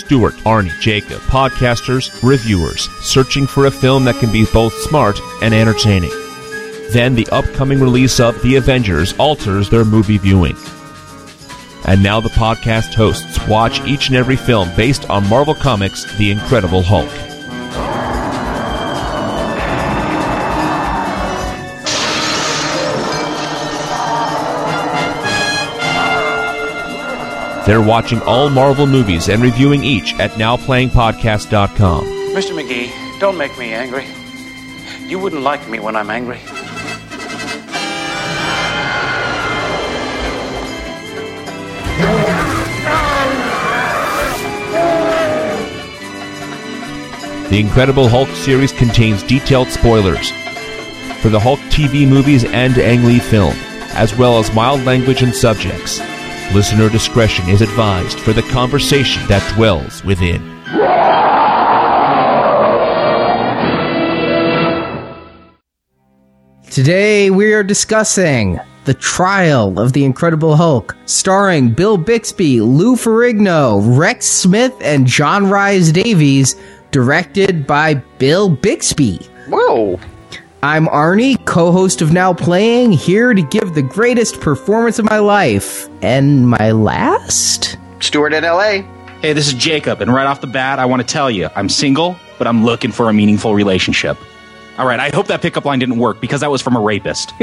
Stuart, Arnie, Jacob, podcasters, reviewers, searching for a film that can be both smart and entertaining. Then the upcoming release of The Avengers alters their movie viewing. And now the podcast hosts watch each and every film based on Marvel Comics' The Incredible Hulk. They're watching all Marvel movies and reviewing each at NowPlayingPodcast.com. Mr. McGee, don't make me angry. You wouldn't like me when I'm angry. The Incredible Hulk series contains detailed spoilers for the Hulk TV movies and Ang Lee film, as well as mild language and subjects. Listener discretion is advised for the conversation that dwells within. Today we are discussing The Trial of the Incredible Hulk, starring Bill Bixby, Lou Ferrigno, Rex Smith, and John Rhys Davies, directed by Bill Bixby. Whoa. I'm Arnie, co-host of Now Playing, here to give the greatest performance of my life. And my last? Stuart in LA. Hey, this is Jacob, and right off the bat, I want to tell you I'm single, but I'm looking for a meaningful relationship. All right, I hope that pickup line didn't work because that was from a rapist.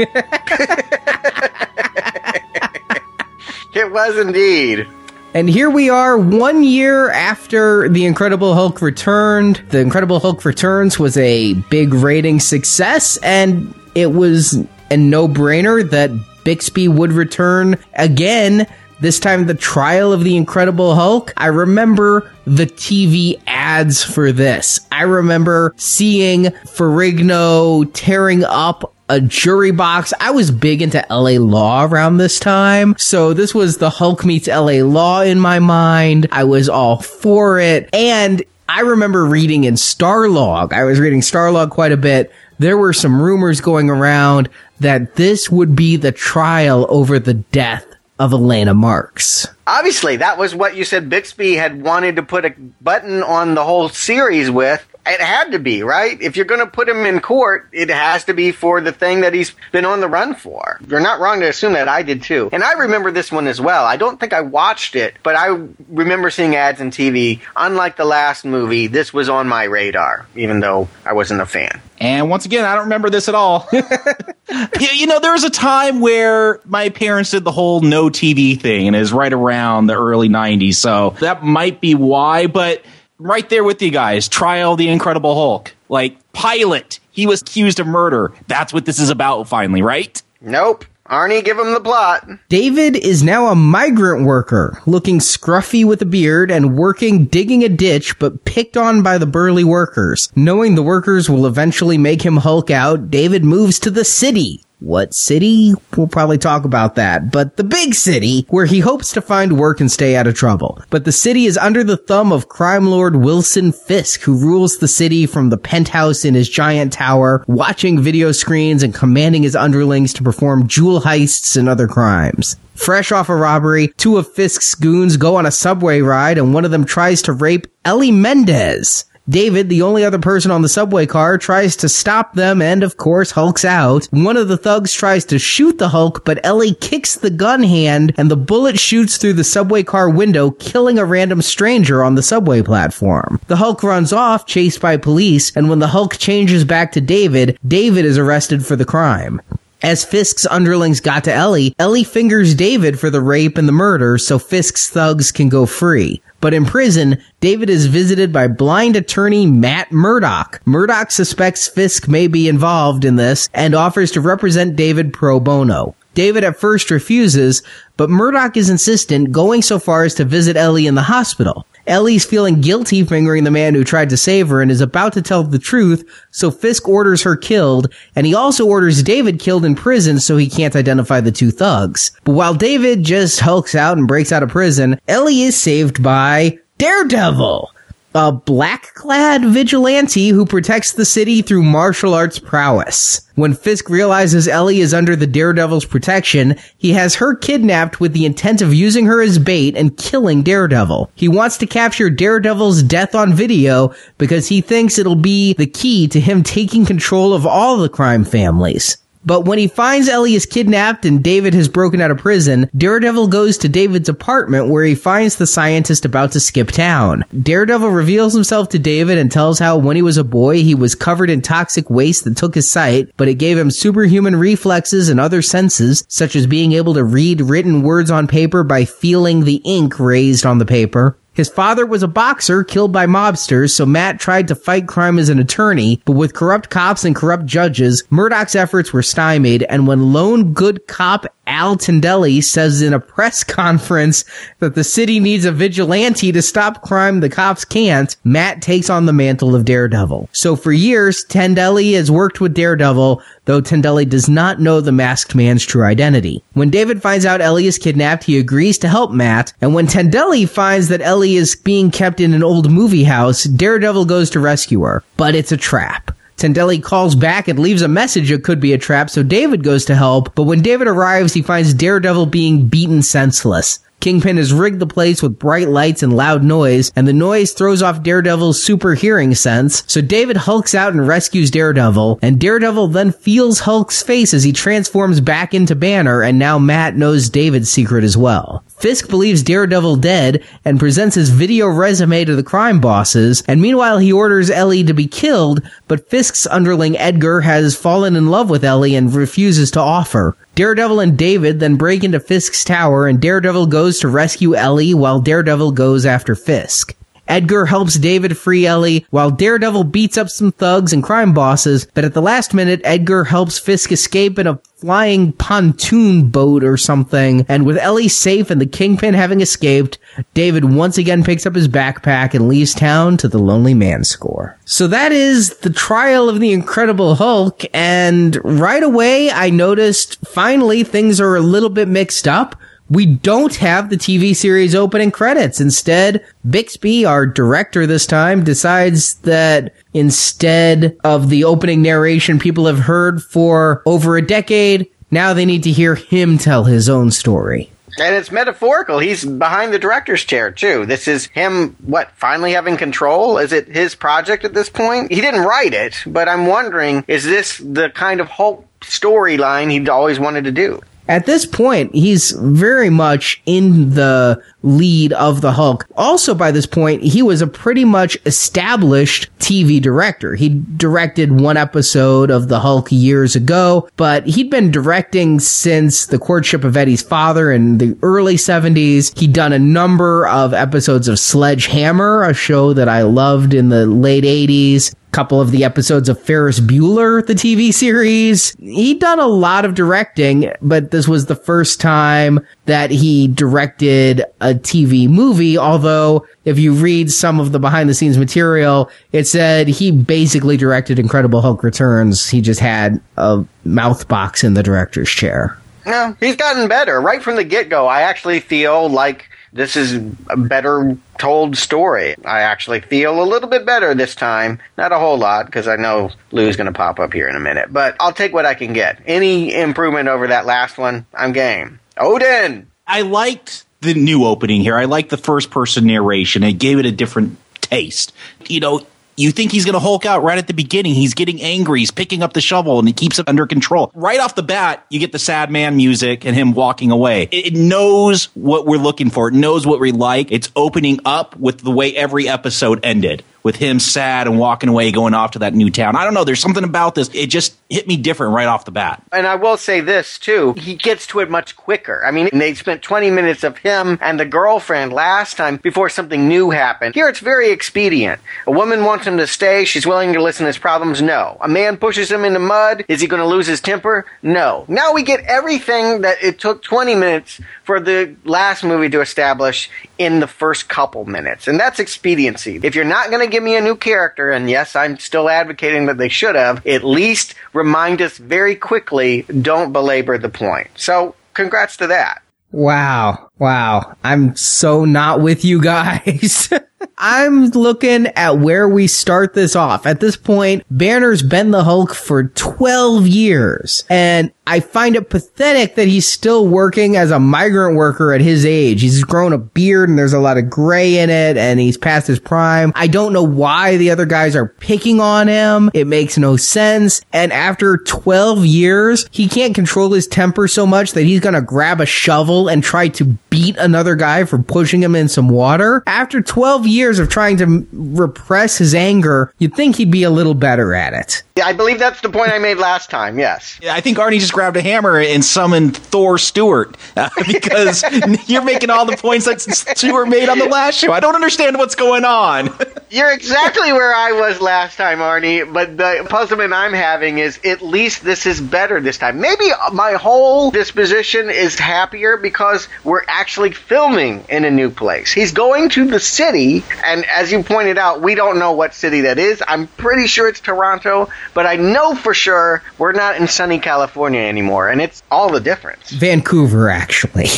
It was indeed. And here we are, one year after The Incredible Hulk returned. The Incredible Hulk Returns was a big rating success, and it was a no brainer that Bixby would return again. This time, the trial of the Incredible Hulk. I remember the TV ads for this. I remember seeing Ferrigno tearing up a jury box. I was big into LA Law around this time. So this was the Hulk meets LA Law in my mind. I was all for it. And I remember reading in Starlog. I was reading Starlog quite a bit. There were some rumors going around that this would be the trial over the death of Elaina Marks. Obviously, that was what you said Bixby had wanted to put a button on the whole series with. It had to be, right? If you're going to put him in court, it has to be for the thing that he's been on the run for. You're not wrong to assume that I did too. And I remember this one as well. I don't think I watched it, but I remember seeing ads on TV. Unlike the last movie, this was on my radar, even though I wasn't a fan. And once again, I don't remember this at all. you, know, there was a time where my parents did the whole no TV thing, and it was right around the early 90s. So that might be why, but right there with you guys. Trial the Incredible Hulk. Like, pilot. He was accused of murder. That's what this is about, finally, right? Nope. Arnie, give him the plot. David is now a migrant worker, looking scruffy with a beard and working digging a ditch, but picked on by the burly workers. Knowing the workers will eventually make him Hulk out, David moves to the city. What city? We'll probably talk about that. But the big city, where he hopes to find work and stay out of trouble. But the city is under the thumb of crime lord Wilson Fisk, who rules the city from the penthouse in his giant tower, watching video screens and commanding his underlings to perform jewel heists and other crimes. Fresh off a robbery, two of Fisk's goons go on a subway ride and one of them tries to rape Ellie Mendez. David, the only other person on the subway car, tries to stop them and, of course, Hulk's out. One of the thugs tries to shoot the Hulk, but Ellie kicks the gun hand and the bullet shoots through the subway car window, killing a random stranger on the subway platform. The Hulk runs off, chased by police, and when the Hulk changes back to David, David is arrested for the crime. As Fisk's underlings got to Ellie, Ellie fingers David for the rape and the murder so Fisk's thugs can go free. But in prison, David is visited by blind attorney Matt Murdock. Murdock suspects Fisk may be involved in this and offers to represent David pro bono. David at first refuses, but Murdock is insistent, going so far as to visit Ellie in the hospital. Ellie's feeling guilty fingering the man who tried to save her and is about to tell the truth, so Fisk orders her killed, and he also orders David killed in prison so he can't identify the two thugs. But while David just hulks out and breaks out of prison, Ellie is saved by Daredevil. A black clad vigilante who protects the city through martial arts prowess. When Fisk realizes Ellie is under the Daredevil's protection, he has her kidnapped with the intent of using her as bait and killing Daredevil. He wants to capture Daredevil's death on video because he thinks it'll be the key to him taking control of all the crime families. But when he finds Ellie is kidnapped and David has broken out of prison, Daredevil goes to David's apartment where he finds the scientist about to skip town. Daredevil reveals himself to David and tells how when he was a boy, he was covered in toxic waste that took his sight, but it gave him superhuman reflexes and other senses, such as being able to read written words on paper by feeling the ink raised on the paper. His father was a boxer killed by mobsters, so Matt tried to fight crime as an attorney, but with corrupt cops and corrupt judges, Murdock's efforts were stymied, and when lone good cop Al Tendelli says in a press conference that the city needs a vigilante to stop crime the cops can't, Matt takes on the mantle of Daredevil. So for years, Tendelli has worked with Daredevil, though Tendelli does not know the masked man's true identity. When David finds out Ellie is kidnapped, he agrees to help Matt, and when Tendelli finds that Ellie is being kept in an old movie house, Daredevil goes to rescue her. But it's a trap. Tendelli calls back and leaves a message it could be a trap, so David goes to help, but when David arrives, he finds Daredevil being beaten senseless. Kingpin has rigged the place with bright lights and loud noise, and the noise throws off Daredevil's super hearing sense. So David hulks out and rescues Daredevil, and Daredevil then feels Hulk's face as he transforms back into Banner, and now Matt knows David's secret as well. Fisk believes Daredevil dead and presents his video resume to the crime bosses, and meanwhile he orders Ellie to be killed, but Fisk's underling Edgar has fallen in love with Ellie and refuses to offer. Daredevil and David then break into Fisk's tower and Daredevil goes to rescue Ellie while Daredevil goes after Fisk. Edgar helps David free Ellie while Daredevil beats up some thugs and crime bosses, but at the last minute, Edgar helps Fisk escape in a flying pontoon boat or something. And with Ellie safe and the Kingpin having escaped, David once again picks up his backpack and leaves town to the Lonely Man score. So that is the trial of the Incredible Hulk. And right away, I noticed finally things are a little bit mixed up we don't have the TV series opening credits. Instead, Bixby, our director this time, decides that instead of the opening narration people have heard for over a decade, now they need to hear him tell his own story. And it's metaphorical. He's behind the director's chair, too. This is him, what, finally having control? Is it his project at this point? He didn't write it, but I'm wondering, is this the kind of Hulk storyline he'd always wanted to do? At this point, he's very much in the lead of the Hulk. Also, by this point, he was a pretty much established TV director. He directed one episode of the Hulk years ago, but he'd been directing since the courtship of Eddie's father in the early 70s. He'd done a number of episodes of Sledgehammer, a show that I loved in the late 80s couple of the episodes of Ferris Bueller, the TV series. He'd done a lot of directing, but this was the first time that he directed a TV movie. Although, if you read some of the behind the scenes material, it said he basically directed Incredible Hulk Returns. He just had a mouth box in the director's chair. No, he's gotten better. Right from the get go, I actually feel like this is a better told story. I actually feel a little bit better this time. Not a whole lot, because I know Lou's going to pop up here in a minute. But I'll take what I can get. Any improvement over that last one, I'm game. Odin! I liked the new opening here. I liked the first person narration. It gave it a different taste. You know, you think he's going to Hulk out right at the beginning. He's getting angry. He's picking up the shovel and he keeps it under control. Right off the bat, you get the sad man music and him walking away. It, knows what we're looking for. It knows what we like. It's opening up with the way every episode ended with him sad and walking away, going off to that new town. I don't know. There's something about this. It just hit me different right off the bat. And I will say this too. He gets to it much quicker. I mean, they spent 20 minutes of him and the girlfriend last time before something new happened. Here it's very expedient. A woman wants him to stay. She's willing to listen to his problems. No. A man pushes him in the mud. Is he going to lose his temper? No. Now we get everything that it took 20 minutes for the last movie to establish in the first couple minutes. And that's expediency. If you're not going to give me a new character, and yes, I'm still advocating that they should have, at least remind us very quickly, don't belabor the point. So, congrats to that. Wow. Wow. I'm so not with you guys. I'm looking at where we start this off. At this point, Banner's been the Hulk for 12 years. And I find it pathetic that he's still working as a migrant worker at his age. He's grown a beard and there's a lot of gray in it and he's past his prime. I don't know why the other guys are picking on him. It makes no sense. And after 12 years, he can't control his temper so much that he's gonna grab a shovel and try to beat another guy for pushing him in some water. After 12 years of trying to repress his anger, you'd think he'd be a little better at it. Yeah, I believe that's the point I made last time. Yes. Yeah, I think Arnie just grabbed a hammer and summoned Thor Stuart uh, because you're making all the points that Stuart made on the last show. I don't understand what's going on. You're exactly where I was last time, Arnie. But the puzzlement I'm having is at least this is better this time. Maybe my whole disposition is happier because we're actually filming in a new place. He's going to the city, and as you pointed out, we don't know what city that is. I'm pretty sure it's Toronto, but I know for sure we're not in sunny California anymore, and it's all the difference. Vancouver, actually.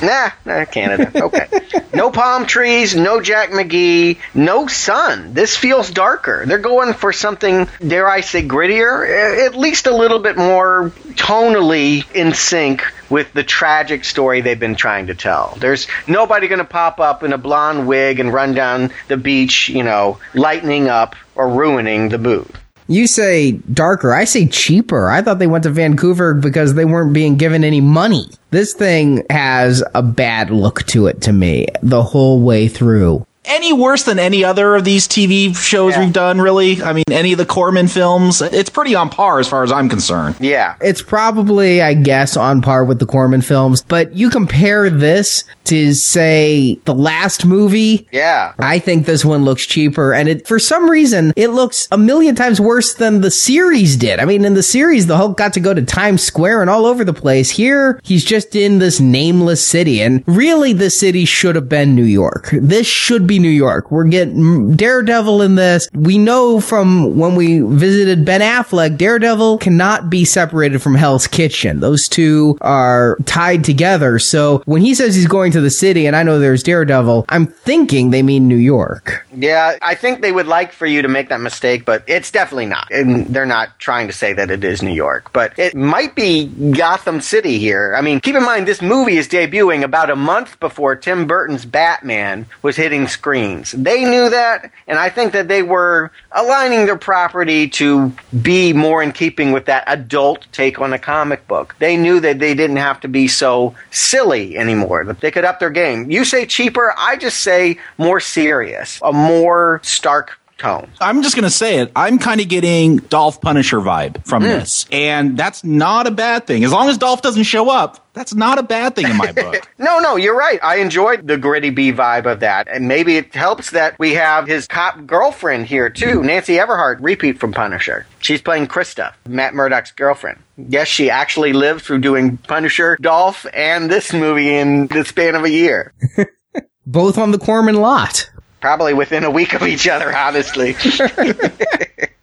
Nah, nah, Canada. Okay. no palm trees, no Jack McGee, no sun. This feels darker. They're going for something, dare I say, grittier, eh, at least a little bit more tonally in sync with the tragic story they've been trying to tell. There's nobody going to pop up in a blonde wig and run down the beach, you know, lightening up or ruining the mood. You say darker. I say cheaper. I thought they went to Vancouver because they weren't being given any money. This thing has a bad look to it to me the whole way through any worse than any other of these TV shows yeah. we've done, really. I mean, any of the Corman films, it's pretty on par as far as I'm concerned. Yeah. It's probably, I guess, on par with the Corman films, but you compare this to, say, the last movie. Yeah. I think this one looks cheaper, and it, for some reason, it looks a million times worse than the series did. I mean, in the series, the Hulk got to go to Times Square and all over the place. Here, he's just in this nameless city, and really, the city should have been New York. This should be New York. We're getting Daredevil in this. We know from when we visited Ben Affleck, Daredevil cannot be separated from Hell's Kitchen. Those two are tied together. So when he says he's going to the city and I know there's Daredevil, I'm thinking they mean New York. Yeah, I think they would like for you to make that mistake, but it's definitely not. And they're not trying to say that it is New York, but it might be Gotham City here. I mean, keep in mind this movie is debuting about a month before Tim Burton's Batman was hitting screen screens. They knew that, and I think that they were aligning their property to be more in keeping with that adult take on a comic book. They knew that they didn't have to be so silly anymore, that they could up their game. You say cheaper, I just say more serious, a more stark tone. I'm just going to say it. I'm kind of getting Dolph Punisher vibe from mm. this. And that's not a bad thing. As long as Dolph doesn't show up, that's not a bad thing in my book. no, no, you're right. I enjoyed the gritty B vibe of that. And maybe it helps that we have his cop girlfriend here, too. Nancy Everhard, repeat from Punisher. She's playing Christa, Matt Murdock's girlfriend. Yes, she actually lived through doing Punisher, Dolph, and this movie in the span of a year. Both on the Corman lot. Probably within a week of each other, honestly.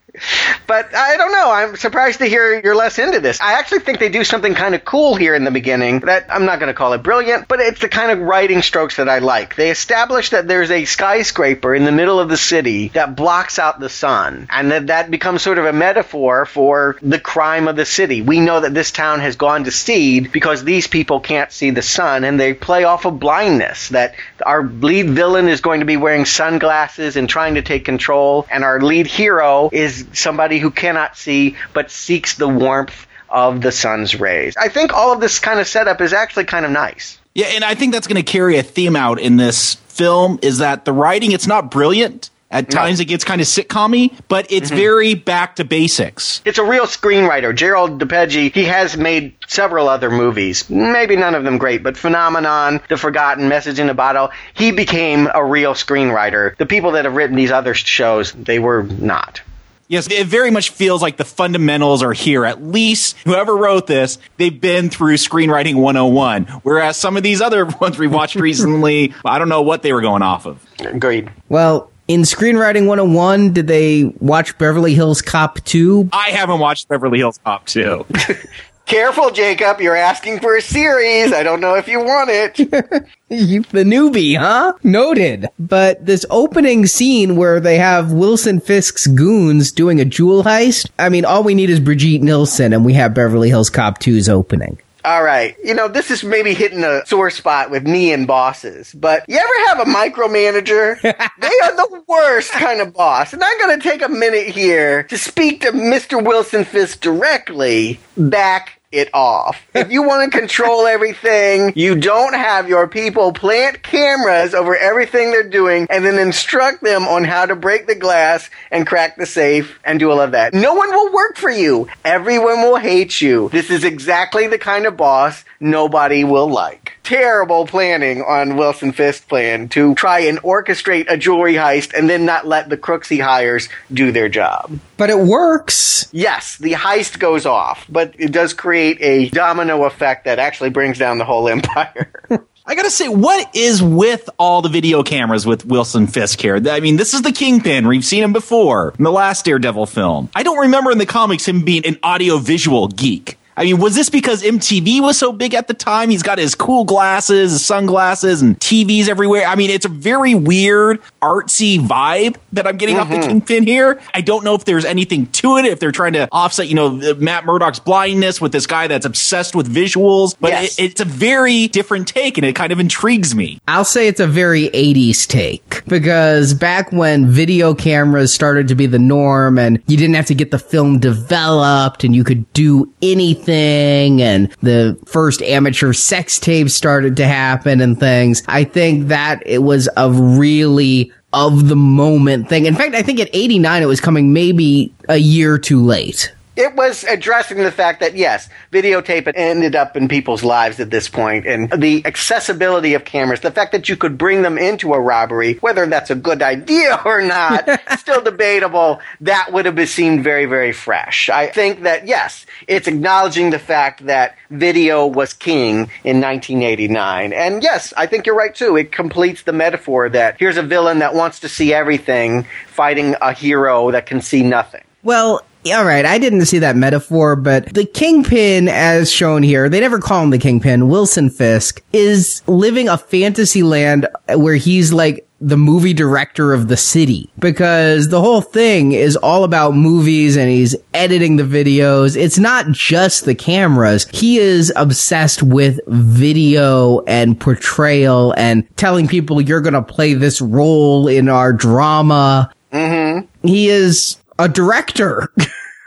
But I don't know. I'm surprised to hear you're less into this. I actually think they do something kind of cool here in the beginning that I'm not going to call it brilliant, but it's the kind of writing strokes that I like. They establish that there's a skyscraper in the middle of the city that blocks out the sun, and that that becomes sort of a metaphor for the crime of the city. We know that this town has gone to seed because these people can't see the sun, and they play off of blindness. That our lead villain is going to be wearing sunglasses and trying to take control, and our lead hero is somebody who cannot see but seeks the warmth of the sun's rays. I think all of this kind of setup is actually kind of nice. Yeah, and I think that's going to carry a theme out in this film is that the writing it's not brilliant. At times no. it gets kind of sitcom but it's mm-hmm. very back to basics. It's a real screenwriter. Gerald Di Pego, he has made several other movies. Maybe none of them great, but Phenomenon, The Forgotten, Message in a Bottle, he became a real screenwriter. The people that have written these other shows, they were not. Yes, it very much feels like the fundamentals are here. At least whoever wrote this, they've been through screenwriting 101. Whereas some of these other ones we watched recently, I don't know what they were going off of. Agreed. Well, in Screenwriting 101, did they watch Beverly Hills Cop 2? I haven't watched Beverly Hills Cop 2. Careful, Jacob. You're asking for a series. I don't know if you want it. You, the newbie, huh? Noted. But this opening scene where they have Wilson Fisk's goons doing a jewel heist, I mean, all we need is Brigitte Nielsen and we have Beverly Hills Cop 2's opening. All right. You know, this is maybe hitting a sore spot with me and bosses, but you ever have a micromanager? they are the worst kind of boss. And I'm going to take a minute here to speak to Mr. Wilson Fisk directly back it off. If you want to control everything, you don't have your people plant cameras over everything they're doing and then instruct them on how to break the glass and crack the safe and do all of that. No one will work for you. Everyone will hate you. This is exactly the kind of boss nobody will like. Terrible planning on Wilson Fisk's plan to try and orchestrate a jewelry heist and then not let the crooks he hires do their job. But it works. Yes, the heist goes off, but it does create a domino effect that actually brings down the whole empire. I gotta say, what is with all the video cameras with Wilson Fisk here? I mean, this is the Kingpin. We've seen him before in the last Daredevil film. I don't remember in the comics him being an audio visual geek. I mean, was this because MTV was so big at the time? He's got his cool glasses, his sunglasses, and TVs everywhere. I mean, it's a very weird, artsy vibe that I'm getting off the mm-hmm. Kingpin here. I don't know if there's anything to it, if they're trying to offset, you know, Matt Murdock's blindness with this guy that's obsessed with visuals, but Yes. it, it's a very different take and it kind of intrigues me. I'll say it's a very 80s take because back when video cameras started to be the norm and you didn't have to get the film developed and you could do anything and the first amateur sex tapes started to happen and things, I think that it was a really of the moment thing. In fact, I think at 89 it was coming maybe a year too late. It was addressing the fact that yes, videotape had ended up in people's lives at this point, and the accessibility of cameras, the fact that you could bring them into a robbery, whether that's a good idea or not, still debatable. That would have been seemed very, very fresh. I think that yes, it's acknowledging the fact that video was king in 1989, and yes, I think you're right too. It completes the metaphor that here's a villain that wants to see everything fighting a hero that can see nothing. Well, all right, I didn't see that metaphor, but the Kingpin, as shown here, they never call him the Kingpin, Wilson Fisk, is living a fantasy land where he's like the movie director of the city because the whole thing is all about movies and he's editing the videos. It's not just the cameras. He is obsessed with video and portrayal and telling people you're going to play this role in our drama. Mm-hmm. He is a director.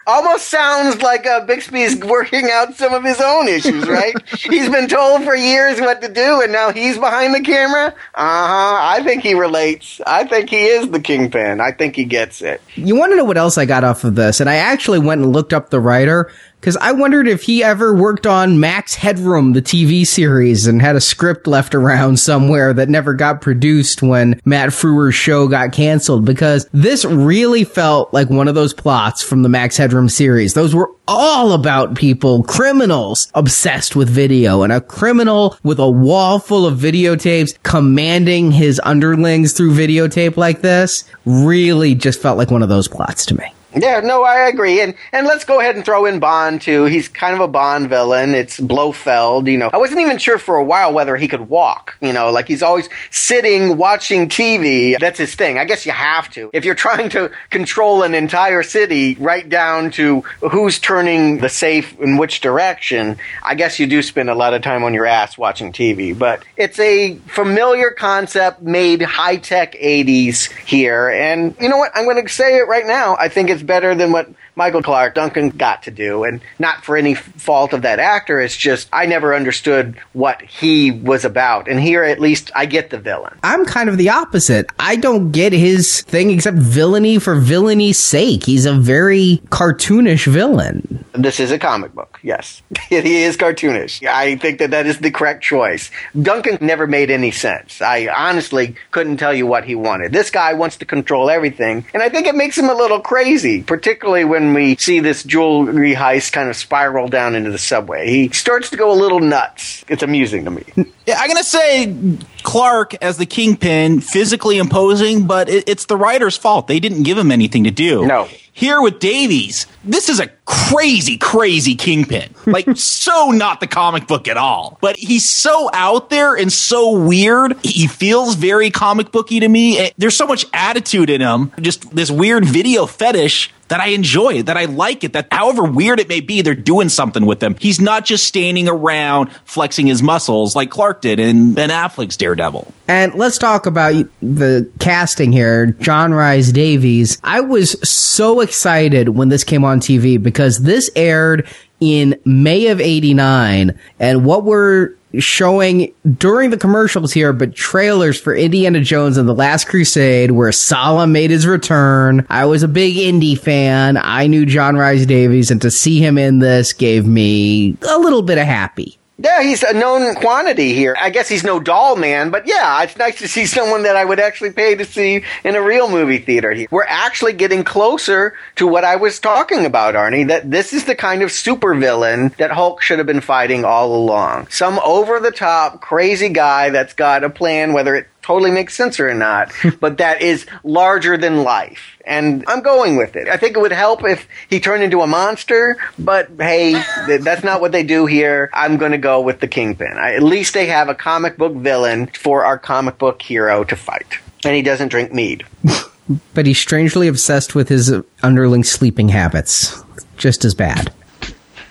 almost sounds like uh, Bixby's working out some of his own issues, right? he's been told for years what to do, and now he's behind the camera. Uh huh. I think he relates. I think he is the kingpin. I think he gets it. You want to know what else I got off of this? And I actually went and looked up the writer because I wondered if he ever worked on Max Headroom, the TV series, and had a script left around somewhere that never got produced when Matt Frewer's show got canceled. Because this really felt like one of those plots from the Max Headroom series. Those were all about people, criminals obsessed with video, and a criminal with a wall full of videotapes commanding his underlings through videotape like this really just felt like one of those plots to me. Yeah, no, I agree. And and let's go ahead and throw in Bond too. He's kind of a Bond villain. It's Blofeld, you know. I wasn't even sure for a while whether he could walk, you know, like he's always sitting watching TV. That's his thing. I guess you have to. If you're trying to control an entire city right down to who's turning the safe in which direction, I guess you do spend a lot of time on your ass watching TV. But it's a familiar concept made high tech 80s here. And you know what? I'm going to say it right now. I think it's better than what Michael Clarke Duncan got to do. And not for any fault of that actor. It's just I never understood what he was about. And here, at least, I get the villain. I'm kind of the opposite. I don't get his thing except villainy for villainy's sake. He's a very cartoonish villain. This is a comic book. Yes, he is cartoonish. I think that that is the correct choice. Duncan never made any sense. I honestly couldn't tell you what he wanted. This guy wants to control everything, and I think it makes him a little crazy, particularly when we see this jewelry heist kind of spiral down into the subway. He starts to go a little nuts. It's amusing to me. Yeah, I'm gonna say Clarke as the kingpin, physically imposing, but it, it's the writer's fault. They didn't give him anything to do. No. Here with Davies, this is a crazy, crazy kingpin. Like, so not the comic book at all. But he's so out there and so weird. He feels very comic booky to me. Eh, there's so much attitude in him. Just this weird video fetish that I enjoy it, that I like it, that however weird it may be, they're doing something with him. He's not just standing around flexing his muscles like Clarke did in Ben Affleck's Daredevil. And let's talk about the casting here. John Rhys Davies. I was so excited when this came on TV because this aired in May of 89 and what we're showing during the commercials here, but trailers for Indiana Jones and the Last Crusade where Sallah made his return. I was a big Indy fan. I knew John Rhys Davies and to see him in this gave me a little bit of happy. Yeah, he's a known quantity here. I guess he's no doll man, but yeah, it's nice to see someone that I would actually pay to see in a real movie theater. Here. We're actually getting closer to what I was talking about, Arnie, that this is the kind of supervillain that Hulk should have been fighting all along. Some over the top, crazy guy that's got a plan, whether it totally makes sense or not, but that is larger than life. And I'm going with it. I think it would help if he turned into a monster, but hey, that's not what they do here. I'm going to go with the Kingpin. I, at least they have a comic book villain for our comic book hero to fight. And he doesn't drink mead. but he's strangely obsessed with his underling sleeping habits. Just as bad.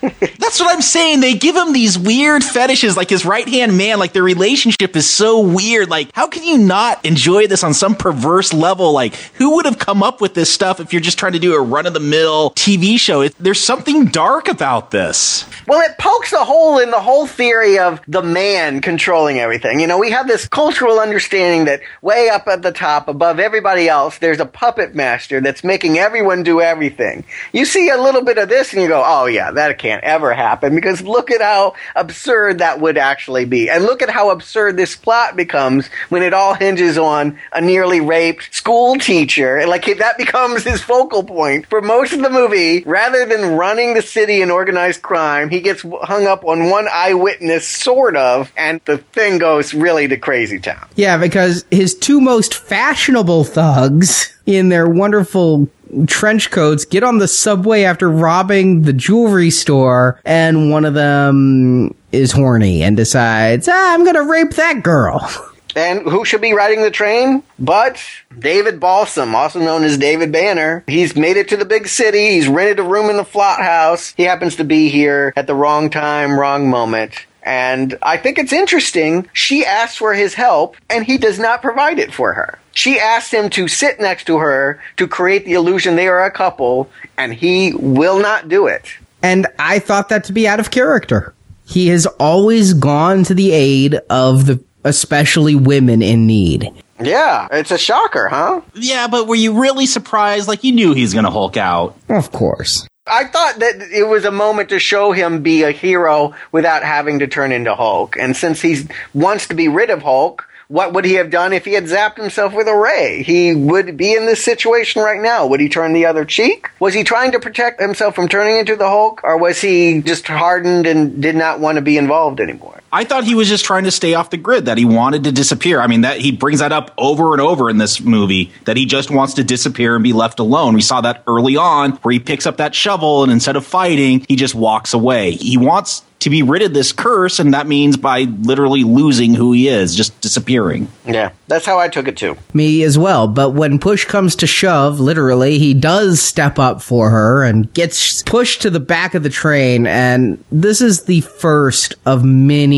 That's what I'm saying. They give him these weird fetishes, like his right hand man. Like their relationship is so weird. Like, how can you not enjoy this on some perverse level? Like, who would have come up with this stuff if you're just trying to do a run of the mill TV show? It, there's something dark about this. Well, it pokes a hole in the whole theory of the man controlling everything. You know, we have this cultural understanding that way up at the top, above everybody else, there's a puppet master that's making everyone do everything. You see a little bit of this and you go, oh yeah, that can't ever happen because look at how absurd that would actually be. And look at how absurd this plot becomes when it all hinges on a nearly raped school teacher. And Like that becomes his focal point for most of the movie. Rather than running the city in organized crime, he gets hung up on one eyewitness, sort of, and the thing goes really to crazy town. Yeah, because his two most fashionable thugs in their wonderful trench coats get on the subway after robbing the jewelry store and one of them is horny and decides, ah, I'm gonna rape that girl. And who should be riding the train? But David Belson, also known as David Banner. He's made it to the big city. He's rented a room in the Flott House. He happens to be here at the wrong time, wrong moment. And I think it's interesting. She asks for his help, and he does not provide it for her. She asks him to sit next to her to create the illusion they are a couple, and he will not do it. And I thought that to be out of character. He has always gone to the aid of the especially women in need. Yeah, it's a shocker, huh? Yeah, but were you really surprised? Like you knew he's going to Hulk out. Of course. I thought that it was a moment to show him be a hero without having to turn into Hulk. And since he wants to be rid of Hulk, what would he have done if he had zapped himself with a ray? He would be in this situation right now. Would he turn the other cheek? Was he trying to protect himself from turning into the Hulk? Or was he just hardened and did not want to be involved anymore? I thought he was just trying to stay off the grid, that he wanted to disappear. I mean, that he brings that up over and over in this movie, that he just wants to disappear and be left alone. We saw that early on where he picks up that shovel and instead of fighting, he just walks away. He wants to be rid of this curse, and that means by literally losing who he is, just disappearing. Yeah, that's how I took it too. Me as well. But when push comes to shove, literally, he does step up for her and gets pushed to the back of the train. And this is the first of many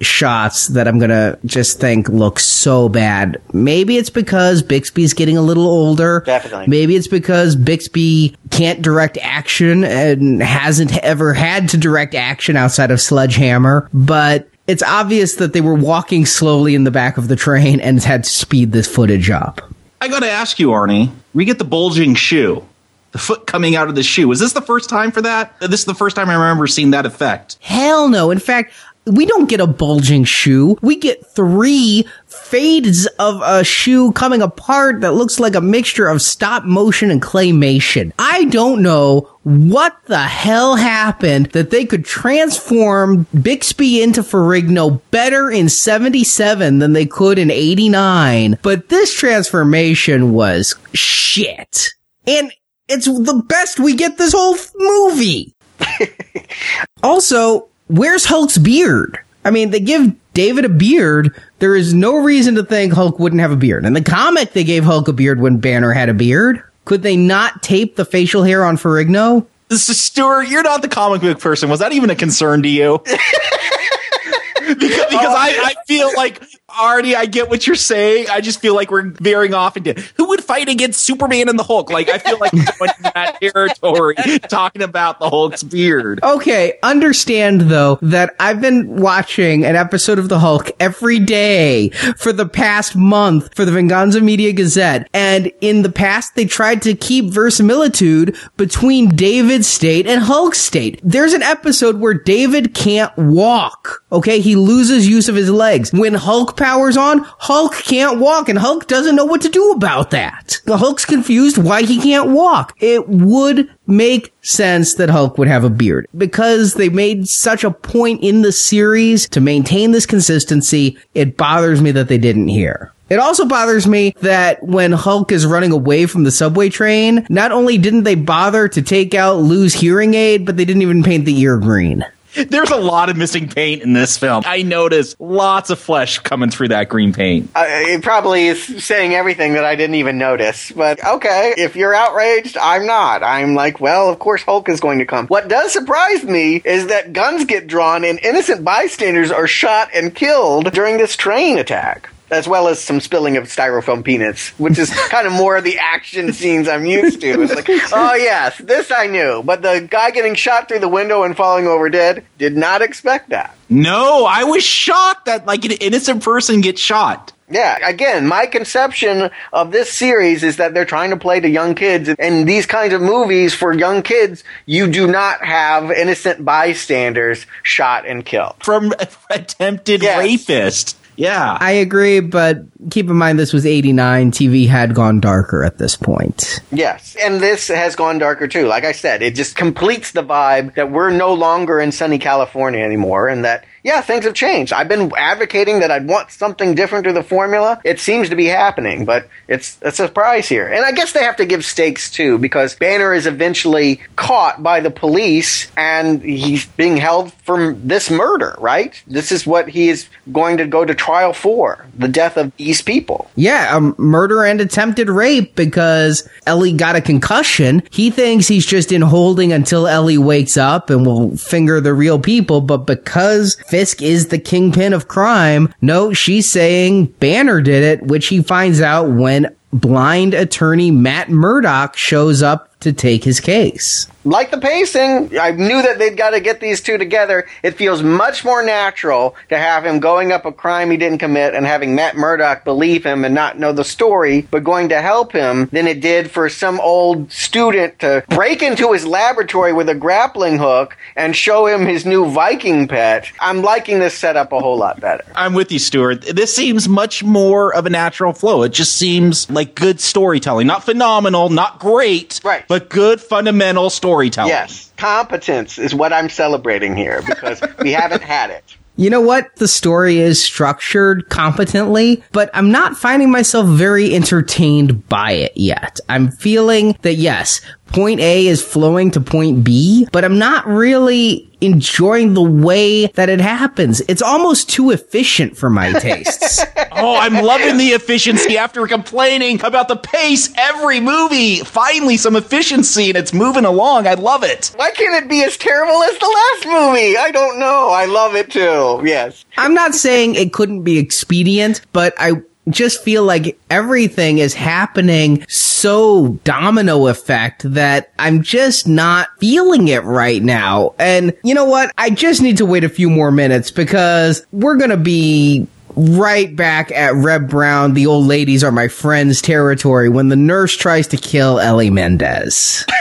shots that I'm gonna just think look so bad. Maybe it's because Bixby's getting a little older. Definitely. Maybe it's because Bixby can't direct action and hasn't ever had to direct action outside outside of Sledgehammer, but it's obvious that they were walking slowly in the back of the train and had to speed this footage up. I gotta ask you, Arnie, we get the bulging shoe. The foot coming out of the shoe. Is this the first time for that? This is the first time I remember seeing that effect. Hell no. In fact, we don't get a bulging shoe. We get three fades of a shoe coming apart that looks like a mixture of stop motion and claymation. I don't know what the hell happened that they could transform Bixby into Ferrigno better in 77 than they could in 89. But this transformation was shit. And It's the best we get this whole movie. also, where's Hulk's beard? I mean, they give David a beard. There is no reason to think Hulk wouldn't have a beard. In the comic, they gave Hulk a beard when Banner had a beard. Could they not tape the facial hair on Ferrigno? This Stuart. You're not the comic book person. Was that even a concern to you? because, because oh. I, I feel like Artie, I get what you're saying. I just feel like we're veering off into who would fight against Superman and the Hulk. Like I feel like we're going that territory, talking about the Hulk's beard. Okay, understand though that I've been watching an episode of the Hulk every day for the past month for the Venganza Media Gazette, and in the past they tried to keep verisimilitude between David's state and Hulk's state. There's an episode where David can't walk. Okay, he loses use of his legs when Hulk powers on, Hulk can't walk and Hulk doesn't know what to do about that. The Hulk's confused why he can't walk. It would make sense that Hulk would have a beard because they made such a point in the series to maintain this consistency. It bothers me that they didn't here. It also bothers me that when Hulk is running away from the subway train, not only didn't they bother to take out Lou's hearing aid, but they didn't even paint the ear green. There's a lot of missing paint in this film. I noticed lots of flesh coming through that green paint. Uh, it probably is saying everything that I didn't even notice. But okay, if you're outraged, I'm not. I'm like, well, of course Hulk is going to come. What does surprise me is that guns get drawn and innocent bystanders are shot and killed during this train attack as well as some spilling of styrofoam peanuts, which is kind of more of the action scenes I'm used to. It's like, oh yes, this I knew, but the guy getting shot through the window and falling over dead did not expect that. No, I was shocked that like an innocent person gets shot. Yeah, again, my conception of this series is that they're trying to play to young kids. And these kinds of movies for young kids, you do not have innocent bystanders shot and killed. From attempted Yes. rapist. Yeah. I agree, but keep in mind this was 89. TV had gone darker at this point. Yes, and this has gone darker too. Like I said, it just completes the vibe that we're no longer in sunny California anymore, and that yeah, things have changed. I've been advocating that I'd want something different to the formula. It seems to be happening, but it's a surprise here. And I guess they have to give stakes too, because Banner is eventually caught by the police and he's being held for this murder, right? This is what he is going to go to trial for the death of these people. Yeah, um, murder and attempted rape because Ellie got a concussion. He thinks he's just in holding until Ellie wakes up and will finger the real people, but because Fisk is the kingpin of crime, no, she's saying Banner did it, which he finds out when blind attorney Matt Murdock shows up to take his case. like the pacing, I knew that they'd got to get these two together. It feels much more natural to have him going up a crime he didn't commit and having Matt Murdock believe him and not know the story, but going to help him than it did for some old student to break into his laboratory with a grappling hook and show him his new Viking pet. I'm liking this setup a whole lot better. I'm with you, Stuart. This seems much more of a natural flow. It just seems like good storytelling. Not phenomenal, not great, Right. But good fundamental storytelling. Yes, competence is what I'm celebrating here because we haven't had it. You know what? The story is structured competently, but I'm not finding myself very entertained by it yet. I'm feeling that yes, point A is flowing to point B, but I'm not really enjoying the way that it happens. It's almost too efficient for my tastes. Oh, I'm loving the efficiency after complaining about the pace every movie. Finally, some efficiency and it's moving along. I love it. Why can't it be as terrible as the last movie? I don't know. I love it too. Yes. I'm not saying it couldn't be expedient, but I just feel like everything is happening so domino effect that I'm just not feeling it right now. And you know what? I just need to wait a few more minutes because we're going to be right back at Reb Brown, the old ladies are my friends territory when the nurse tries to kill Ellie Mendez.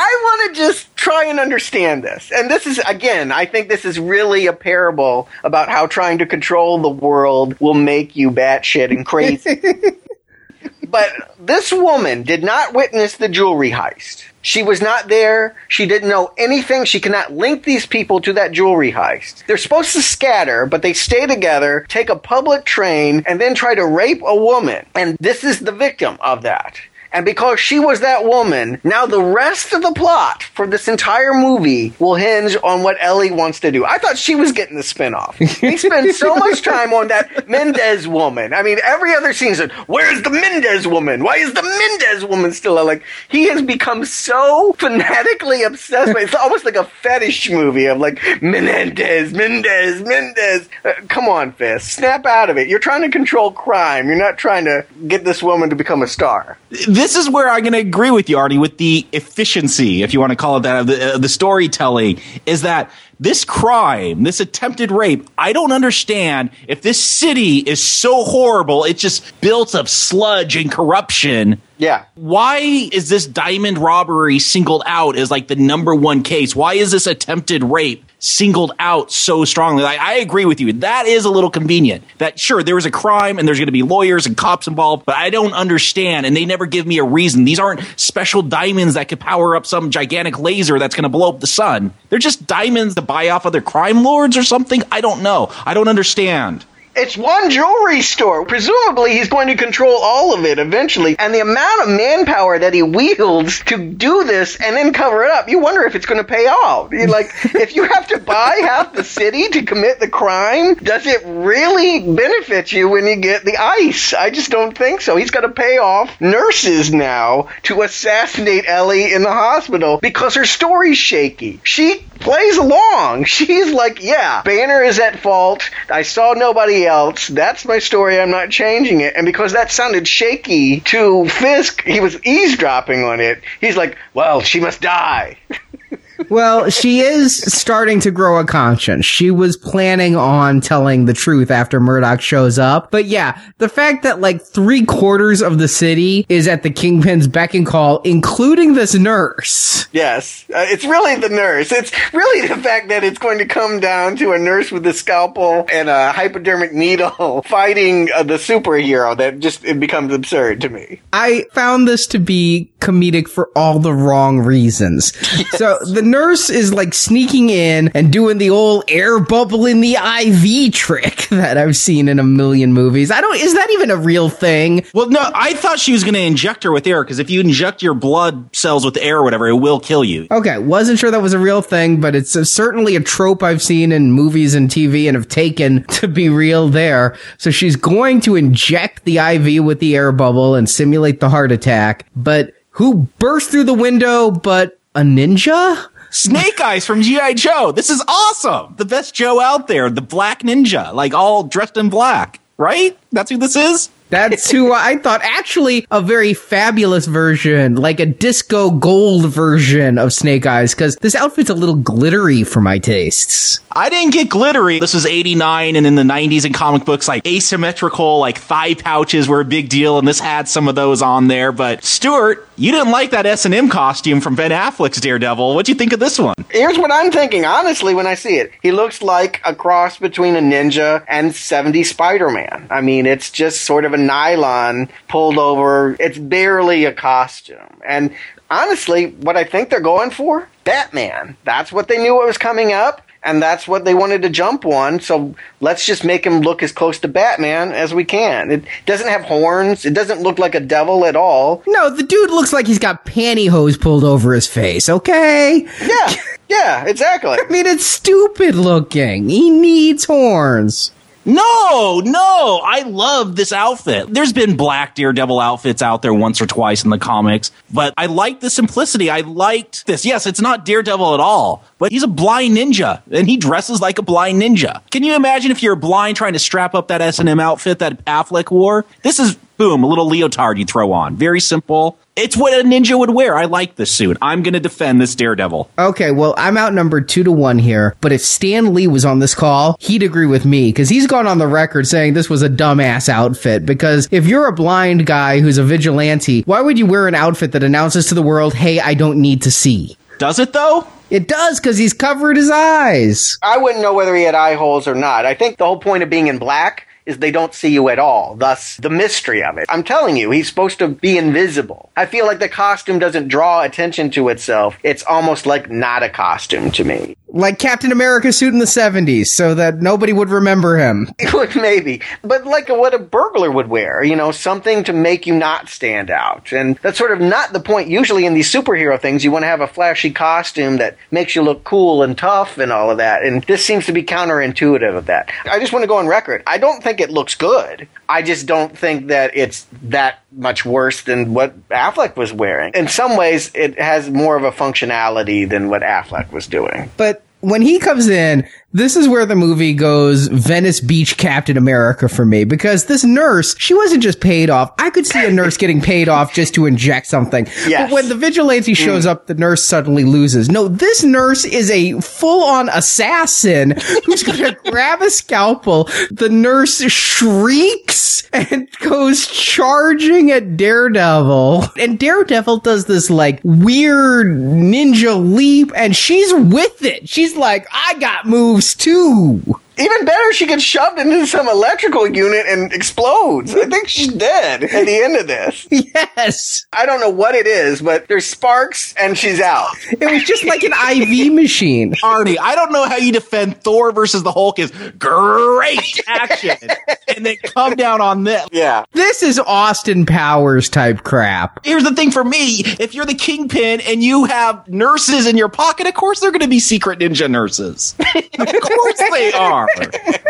I want to just try and understand this. And this is, again, I think this is really a parable about how trying to control the world will make you batshit and crazy. but this woman did not witness the jewelry heist. She was not there. She didn't know anything. She cannot link these people to that jewelry heist. They're supposed to scatter, but they stay together, take a public train, and then try to rape a woman. And this is the victim of that. And because she was that woman, now the rest of the plot for this entire movie will hinge on what Ellie wants to do. I thought she was getting the spinoff. He spent so much time on that Mendez woman. I mean, every other scene Where's the Mendez woman? Why is the Mendez woman still like he has become so fanatically obsessed with it's almost like a fetish movie of like Menendez, Mendez, Mendez. Uh, come on, Fisk. Snap out of it. You're trying to control crime. You're not trying to get this woman to become a star. This is where I'm going to agree with you, Artie, with the efficiency, if you want to call it that, of the, uh, the storytelling, is that this crime, this attempted rape, I don't understand if this city is so horrible, it's just built of sludge and corruption. Yeah. Why is this diamond robbery singled out as like the number one case? Why is this attempted rape singled out so strongly? Like, I agree with you. That is a little convenient. That sure, there was a crime and there's going to be lawyers and cops involved, but I don't understand. And they never give me a reason. These aren't special diamonds that could power up some gigantic laser that's going to blow up the sun. They're just diamonds buy off other crime lords or something. I don't know. I don't understand. It's one jewelry store. Presumably, he's going to control all of it eventually. And the amount of manpower that he wields to do this and then cover it up, you wonder if it's going to pay off. You're like, if you have to buy half the city to commit the crime, does it really benefit you when you get the ice? I just don't think so. He's got to pay off nurses now to assassinate Ellie in the hospital because her story's shaky. She plays along. She's like, yeah, Banner is at fault. I saw nobody else. That's my story. I'm not changing it. And because that sounded shaky to Fisk, he was eavesdropping on it. He's like, well, she must die. well, she is starting to grow a conscience. She was planning on telling the truth after Murdock shows up. But yeah, the fact that like three quarters of the city is at the Kingpin's beck and call, including this nurse. Yes. Uh, it's really the nurse. It's really the fact that it's going to come down to a nurse with a scalpel and a hypodermic needle fighting uh, the superhero that just, it becomes absurd to me. I found this to be comedic for all the wrong reasons. Yes. So the nurse is like sneaking in and doing the old air bubble in the IV trick that I've seen in a million movies. I don't, is that even a real thing? Well, no, I thought she was going to inject her with air because if you inject your blood cells with air or whatever, it will kill you. Okay. Wasn't sure that was a real thing, but it's a, certainly a trope I've seen in movies and TV and have taken to be real there. So she's going to inject the IV with the air bubble and simulate the heart attack, but who burst through the window but a ninja? Snake Eyes from G.I. Joe. This is awesome. The best Joe out there, the black ninja, like all dressed in black, right? That's who this is? That's who I thought actually a very fabulous version, like a disco gold version of Snake Eyes, because this outfit's a little glittery for my tastes. I didn't get glittery. This was 89 and in the 90s in comic books, like asymmetrical, like thigh pouches were a big deal. And this had some of those on there. But Stuart, you didn't like that S&M costume from Ben Affleck's Daredevil. What'd you think of this one? Here's what I'm thinking, honestly, when I see it. He looks like a cross between a ninja and 70 Spider-Man. I mean, it's just sort of nylon pulled over. It's barely a costume. And honestly, what I think they're going for, Batman. That's what they knew what was coming up and that's what they wanted to jump on. So let's just make him look as close to Batman as we can. It doesn't have horns. It doesn't look like a devil at all. No, the dude looks like he's got pantyhose pulled over his face. Okay. Yeah. Yeah. Exactly. I mean, it's stupid looking. He needs horns. No, no, I love this outfit. There's been black Daredevil outfits out there once or twice in the comics, but I like the simplicity. I liked this. Yes, it's not Daredevil at all, but he's a blind ninja and he dresses like a blind ninja. Can you imagine if you're blind trying to strap up that S&M outfit that Affleck wore? This is boom, a little leotard you throw on. Very simple. It's what a ninja would wear. I like this suit. I'm going to defend this Daredevil. Okay, well, I'm outnumbered two to one here, but if Stan Lee was on this call, he'd agree with me because he's gone on the record saying this was a dumbass outfit. Because if you're a blind guy who's a vigilante, why would you wear an outfit that announces to the world, hey, I don't need to see? Does it though? It does because he's covered his eyes. I wouldn't know whether he had eye holes or not. I think the whole point of being in black is they don't see you at all. Thus, the mystery of it. I'm telling you, he's supposed to be invisible. I feel like the costume doesn't draw attention to itself. It's almost like not a costume to me. Like Captain America suit in the 70s, so that nobody would remember him. Maybe. But like what a burglar would wear, you know, something to make you not stand out. And that's sort of not the point usually in these superhero things. You want to have a flashy costume that makes you look cool and tough and all of that. And this seems to be counterintuitive of that. I just want to go on record. I don't think it looks good. I just don't think that it's that much worse than what Affleck was wearing. In some ways, it has more of a functionality than what Affleck was doing. But when he comes in, this is where the movie goes Venice Beach Captain America for me because this nurse, she wasn't just paid off. I could see a nurse getting paid off just to inject something. Yes. But when the vigilante mm. shows up, the nurse suddenly loses. No, this nurse is a full on assassin who's going to grab a scalpel. The nurse shrieks and goes charging at Daredevil. And Daredevil does this like weird ninja leap and she's with it. She's like, I got moves too. Even better, she gets shoved into some electrical unit and explodes. I think she's dead at the end of this. Yes. I don't know what it is, but there's sparks and she's out. It was just like an IV machine. Arnie, I don't know how you defend Thor versus the Hulk is great action and then come down on this. Yeah. This is Austin Powers type crap. Here's the thing for me if you're the kingpin and you have nurses in your pocket, of course they're going to be secret ninja nurses. of course they are.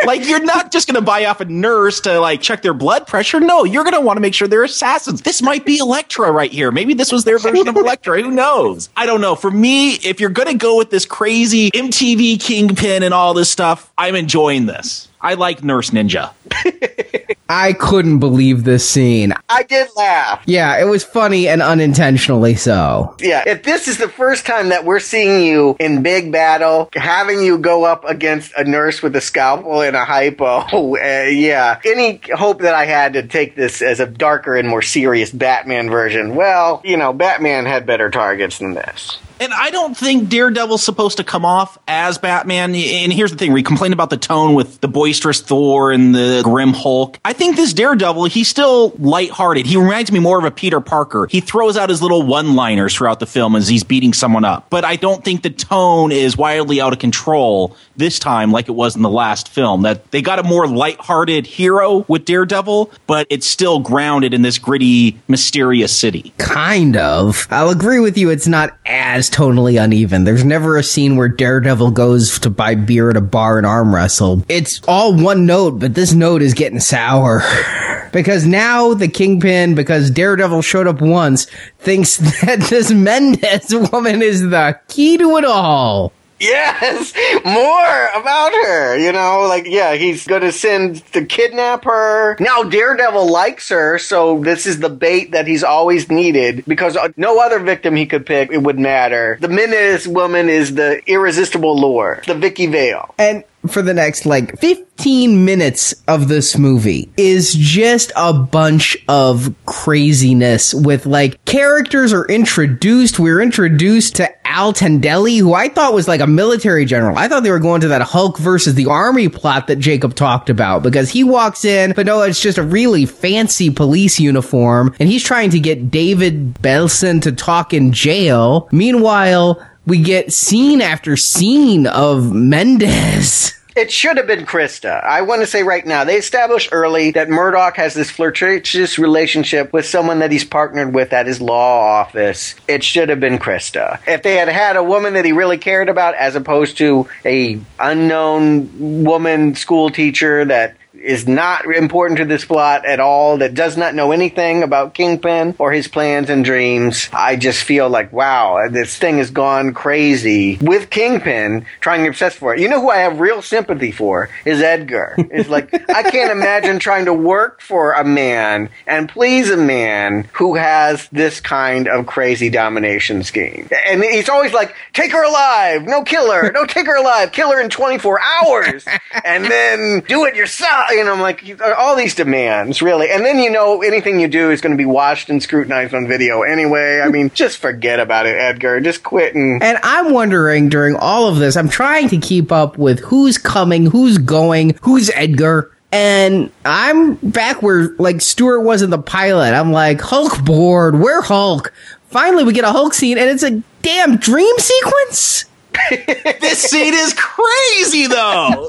Like, you're not just going to buy off a nurse to like check their blood pressure. No, you're going to want to make sure they're assassins. This might be Elektra right here. Maybe this was their version of Elektra. Who knows? I don't know. For me, if you're going to go with this crazy MTV kingpin and all this stuff, I'm enjoying this. I like Nurse Ninja. I couldn't believe this scene. I did laugh. Yeah, it was funny and unintentionally so. Yeah, if this is the first time that we're seeing you in big battle, having you go up against a nurse with a scalpel and a hypo, uh, yeah. Any hope that I had to take this as a darker and more serious Batman version, well, you know, Batman had better targets than this. And I don't think Daredevil's supposed to come off as Batman. And here's the thing: we complain about the tone with the boisterous Thor and the grim Hulk. I think this Daredevil, he's still lighthearted. He reminds me more of a Peter Parker. He throws out his little one-liners throughout the film as he's beating someone up. But I don't think the tone is wildly out of control this time, like it was in the last film. That they got a more lighthearted hero with Daredevil, but it's still grounded in this gritty, mysterious city. Kind of. I'll agree with you, it's not as totally uneven. There's never a scene where Daredevil goes to buy beer at a bar and arm wrestle. It's all one note, but this note is getting sour. because now the Kingpin, because Daredevil showed up once, thinks that this Mendez woman is the key to it all. Yes, more about her. You know, like, yeah, he's going to send to kidnap her. Now, Daredevil likes her, so this is the bait that he's always needed because no other victim he could pick, it would matter. The Mendez woman is the irresistible lure, the Vicki Vale. And for the next like 15 minutes of this movie is just a bunch of craziness with like characters are introduced. We're introduced to Al Tendolli, who I thought was like a military general. I thought they were going to that Hulk versus the army plot that Jacob talked about because he walks in, but no, it's just a really fancy police uniform and he's trying to get David Belson to talk in jail. Meanwhile, we get scene after scene of Mendez. It should have been Christa. I want to say right now, they established early that Murdock has this flirtatious relationship with someone that he's partnered with at his law office. It should have been Christa. If they had had a woman that he really cared about, as opposed to a unknown woman school teacher that is not important to this plot at all, that does not know anything about Kingpin or his plans and dreams. I just feel like, wow, this thing has gone crazy with Kingpin trying to obsess for it. You know who I have real sympathy for is Edgar. It's like, I can't imagine trying to work for a man and please a man who has this kind of crazy domination scheme. And he's always like, take her alive, no kill her, no take her alive, kill her in 24 hours, and then do it yourself you know, I'm like, all these demands, really. And then, you know, anything you do is going to be watched and scrutinized on video anyway. I mean, just forget about it, Edgar. Just quit and. And I'm wondering during all of this, I'm trying to keep up with who's coming, who's going, who's Edgar. And I'm back where like Stuart was in the pilot. I'm like, Hulk board, where Hulk? Finally, we get a Hulk scene and it's a damn dream sequence. this scene is crazy though.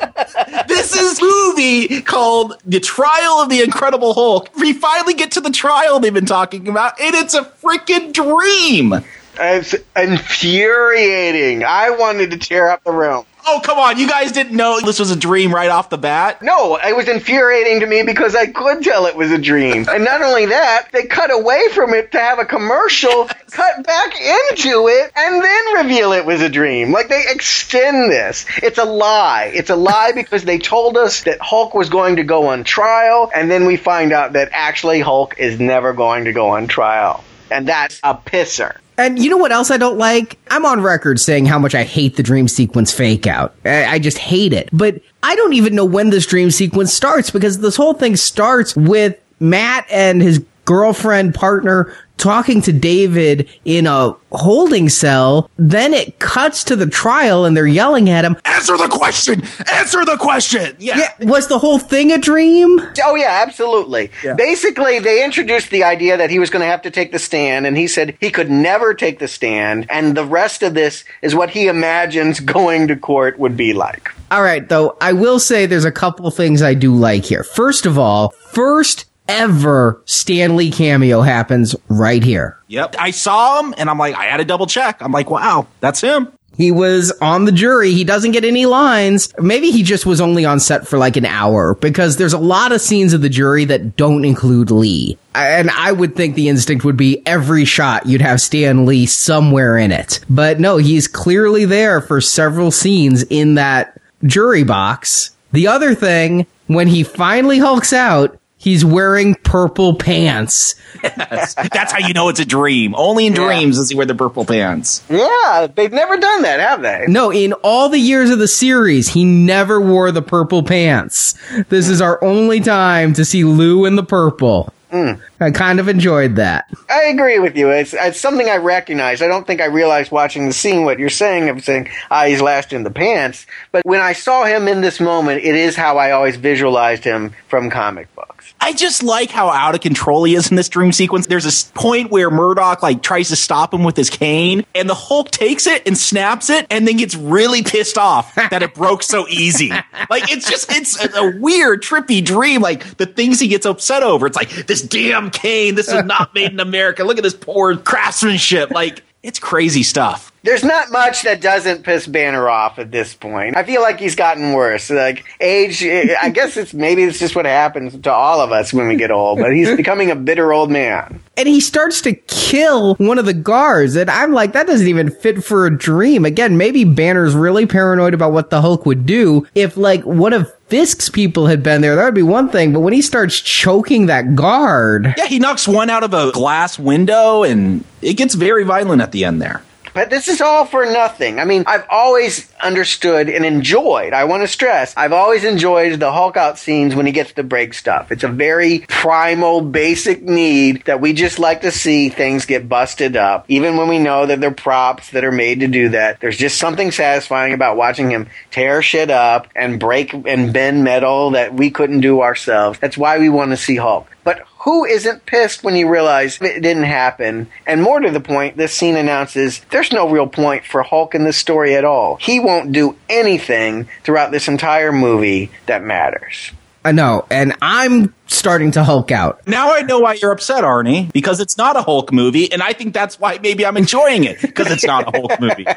this is movie called The Trial of the Incredible Hulk. We finally get to the trial they've been talking about, and it's a freaking dream. It's infuriating. I wanted to tear up the room. Oh, come on. You guys didn't know this was a dream right off the bat? No, it was infuriating to me because I could tell it was a dream. And not only that, they cut away from it to have a commercial, cut back into it, and then reveal it was a dream. Like they extend this. It's a lie. It's a lie because they told us that Hulk was going to go on trial, and then we find out that actually Hulk is never going to go on trial. And that's a pisser. And you know what else I don't like? I'm on record saying how much I hate the dream sequence fake out. I, I just hate it. But I don't even know when this dream sequence starts because this whole thing starts with Matt and his girlfriend partner talking to David in a holding cell. Then it cuts to the trial and they're yelling at him. Answer the question! Answer the question! Yeah. Yeah, was the whole thing a dream? Oh yeah, absolutely. Basically, they introduced the idea that he was going to have to take the stand, and he said he could never take the stand, and the rest of this is what he imagines going to court would be like. All right, though, I will say there's a couple things I do like here. First of all, first ever Stan Lee cameo happens right here. Yep. I saw him and I'm like, I had to double check. I'm like, wow, that's him. He was on the jury. He doesn't get any lines. Maybe he just was only on set for like an hour because there's a lot of scenes of the jury that don't include Lee. And I would think the instinct would be every shot you'd have Stan Lee somewhere in it. But no, he's clearly there for several scenes in that jury box. The other thing, when he finally hulks out, he's wearing purple pants. That's, that's how you know it's a dream. Only in dreams does he wear the purple pants. Yeah, they've never done that, have they? No, in all the years of the series, he never wore the purple pants. This is our only time to see Lou in the purple. I kind of enjoyed that. I agree with you. It's, it's something I recognize. I don't think I realized watching the scene what you're saying of saying, ah, he's last in the pants. But when I saw him in this moment, it is how I always visualized him from comic books. I just like how out of control he is in this dream sequence. There's a s- point where Murdock like tries to stop him with his cane, and the Hulk takes it and snaps it, and then gets really pissed off that it broke so easy. Like it's just it's a, a weird, trippy dream. Like the things he gets upset over. It's like this damn cane. This is not made in America. Look at this poor craftsmanship. Like it's crazy stuff. There's not much that doesn't piss Banner off at this point. I feel like he's gotten worse. Like age, I guess it's maybe it's just what happens to all of us when we get old. But he's becoming a bitter old man. And he starts to kill one of the guards. And I'm like, that doesn't even fit for a dream. Again, maybe Banner's really paranoid about what the Hulk would do. If like one of Fisk's people had been there, that would be one thing. But when he starts choking that guard, Yeah, he knocks one out of a glass window, and it gets very violent at the end there. But this is all for nothing. I mean, I've always understood and enjoyed, I want to stress, I've always enjoyed the Hulk out scenes when he gets to break stuff. It's a very primal, basic need that we just like to see things get busted up. Even when we know that they're props that are made to do that, there's just something satisfying about watching him tear shit up and break and bend metal that we couldn't do ourselves. That's why we want to see Hulk. But who isn't pissed when you realize it didn't happen? And more to the point, this scene announces there's no real point for Hulk in this story at all. He won't do anything throughout this entire movie that matters. I know. And I'm starting to Hulk out. Now I know why you're upset, Arnie, because it's not a Hulk movie, and I think that's why maybe I'm enjoying it because it's not a Hulk movie.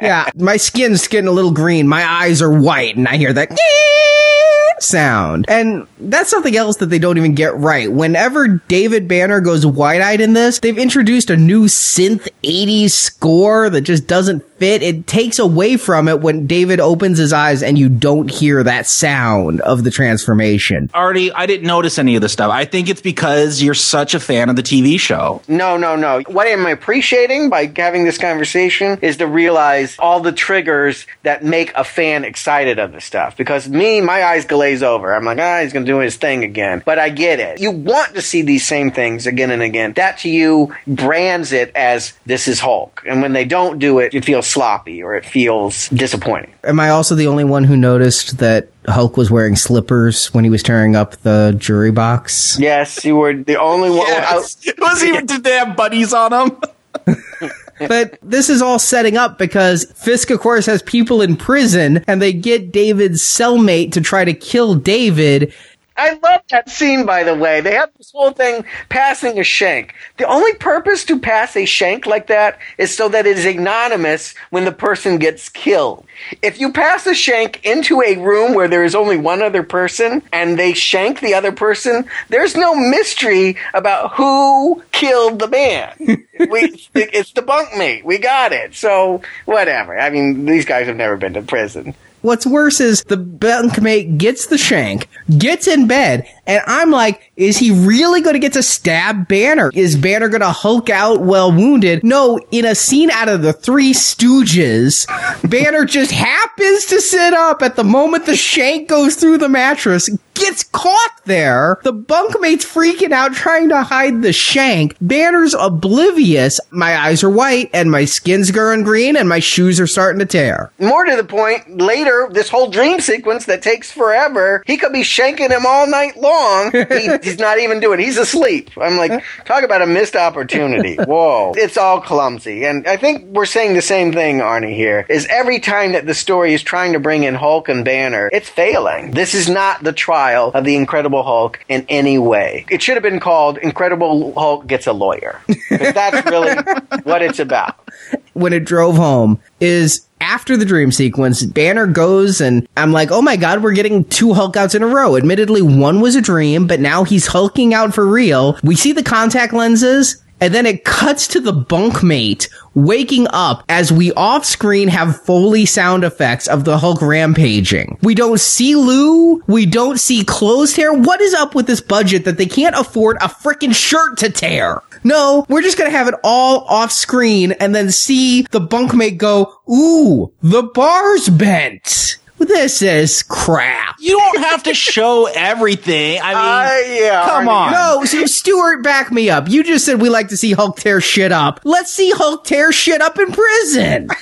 Yeah, my skin's getting a little green. My eyes are white, and I hear that sound. And that's something else that they don't even get right. Whenever David Banner goes wide eyed in this, they've introduced a new synth 80s score that just doesn't fit. It takes away from it when David opens his eyes and you don't hear that sound of the transformation. Arnie, I didn't notice any of this stuff. I think it's because you're such a fan of the TV show. No, no, no. What I'm appreciating by having this conversation is to realize all the triggers that make a fan excited of the stuff. Because me, my eyes glaze over. I'm like, ah, he's going to do his thing again. But I get it. You want to see these same things again and again. That to you brands it as this is Hulk. And when they don't do it, it feels sloppy or it feels disappointing. Am I also the only one who noticed that Hulk was wearing slippers when he was tearing up the jury box? Yes, you were the only one. Yes. Was even did they have buddies on them? but this is all setting up because Fisk, of course, has people in prison and they get David's cellmate to try to kill David. I love that scene, by the way. They have this whole thing passing a shank. The only purpose to pass a shank like that is so that it is anonymous when the person gets killed. If you pass a shank into a room where there is only one other person and they shank the other person, there's no mystery about who killed the man. we, it's the bunkmate. We got it. So, whatever. I mean, these guys have never been to prison. What's worse is the bunkmate gets the shank, gets in bed, and I'm like, is he really going to get to stab Banner? Is Banner going to Hulk out well wounded? No, in a scene out of the Three Stooges, Banner just happens to sit up at the moment the shank goes through the mattress, gets caught there. The bunkmate's freaking out trying to hide the shank. Banner's oblivious. My eyes are white and my skin's going green and my shoes are starting to tear. More to the point, later, this whole dream sequence that takes forever, he could be shanking him all night long. He, he's not even doing. He's asleep. I'm like, talk about a missed opportunity. Whoa. It's all clumsy. And I think we're saying the same thing, Arnie, here, is every time that the story is trying to bring in Hulk and Banner, it's failing. This is not the trial of the Incredible Hulk in any way. It should have been called Incredible Hulk Gets a Lawyer. That's really what it's about. When it drove home is after the dream sequence, Banner goes and I'm like, oh my god, we're getting two Hulk outs in a row. Admittedly, one was a dream, but now he's hulking out for real. We see the contact lenses. And then it cuts to the bunkmate waking up as we off screen have Foley sound effects of the Hulk rampaging. We don't see Lou. We don't see clothes hair. What is up with this budget that they can't afford a freaking shirt to tear? No, we're just gonna have it all off screen and then see the bunkmate go, ooh, the bar's bent. This is crap. You don't have to show everything. I mean, Uh, yeah, come Arnie, on. No, so Stuart, back me up. You just said we like to see Hulk tear shit up. Let's see Hulk tear shit up in prison.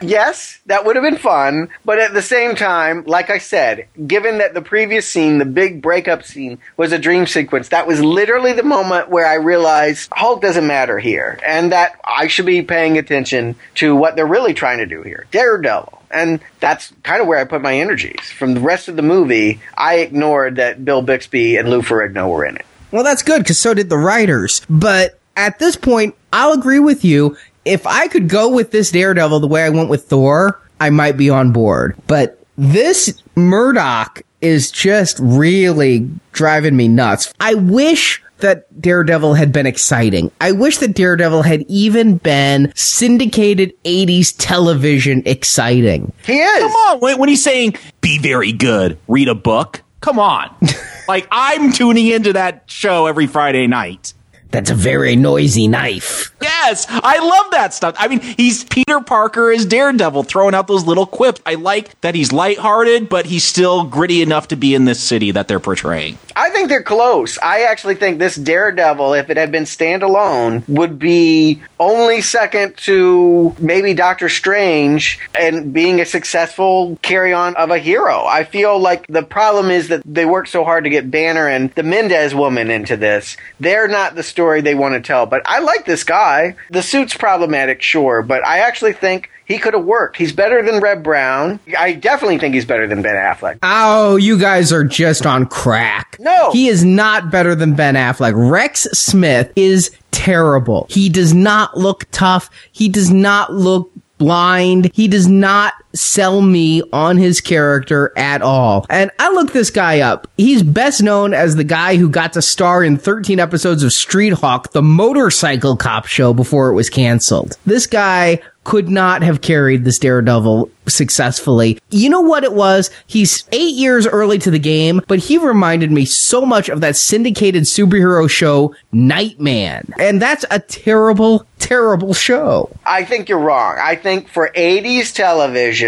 Yes, that would have been fun, but at the same time, like I said, given that the previous scene, the big breakup scene, was a dream sequence, that was literally the moment where I realized Hulk doesn't matter here, and that I should be paying attention to what they're really trying to do here. Daredevil. And that's kind of where I put my energies. From the rest of the movie, I ignored that Bill Bixby and Lou Ferrigno were in it. Well, that's good because so did the writers. But at this point, I'll agree with you. If I could go with this Daredevil the way I went with Thor, I might be on board. But this Murdock is just really driving me nuts. I wish that Daredevil had been exciting. I wish that Daredevil had even been syndicated 80s television exciting. He is. Come on. When, when he's saying, be very good, read a book, come on. like, I'm tuning into that show every Friday night. That's a very noisy knife. Yes, I love that stuff. I mean, he's Peter Parker as Daredevil, throwing out those little quips. I like that he's lighthearted, but he's still gritty enough to be in this city that they're portraying. I think they're close. I actually think this Daredevil, if it had been standalone, would be only second to maybe Doctor Strange and being a successful carry on of a hero. I feel like the problem is that they worked so hard to get Banner and the Mendez woman into this. They're not the story they want to tell, but I like this guy. The suit's problematic, sure, but I actually think he could have worked. He's better than Reb Brown. I definitely think he's better than Ben Affleck. Oh, you guys are just on crack. No. He is not better than Ben Affleck. Rex Smith is terrible. He does not look tough. He does not look blind. He does not sell me on his character at all. And I looked this guy up. He's best known as the guy who got to star in 13 episodes of Street Hawk, the motorcycle cop show before it was canceled. This guy could not have carried this Daredevil successfully. You know what it was? He's eight years early to the game, but he reminded me so much of that syndicated superhero show, Nightman. And that's a terrible, terrible show. I think you're wrong. I think for 80s television,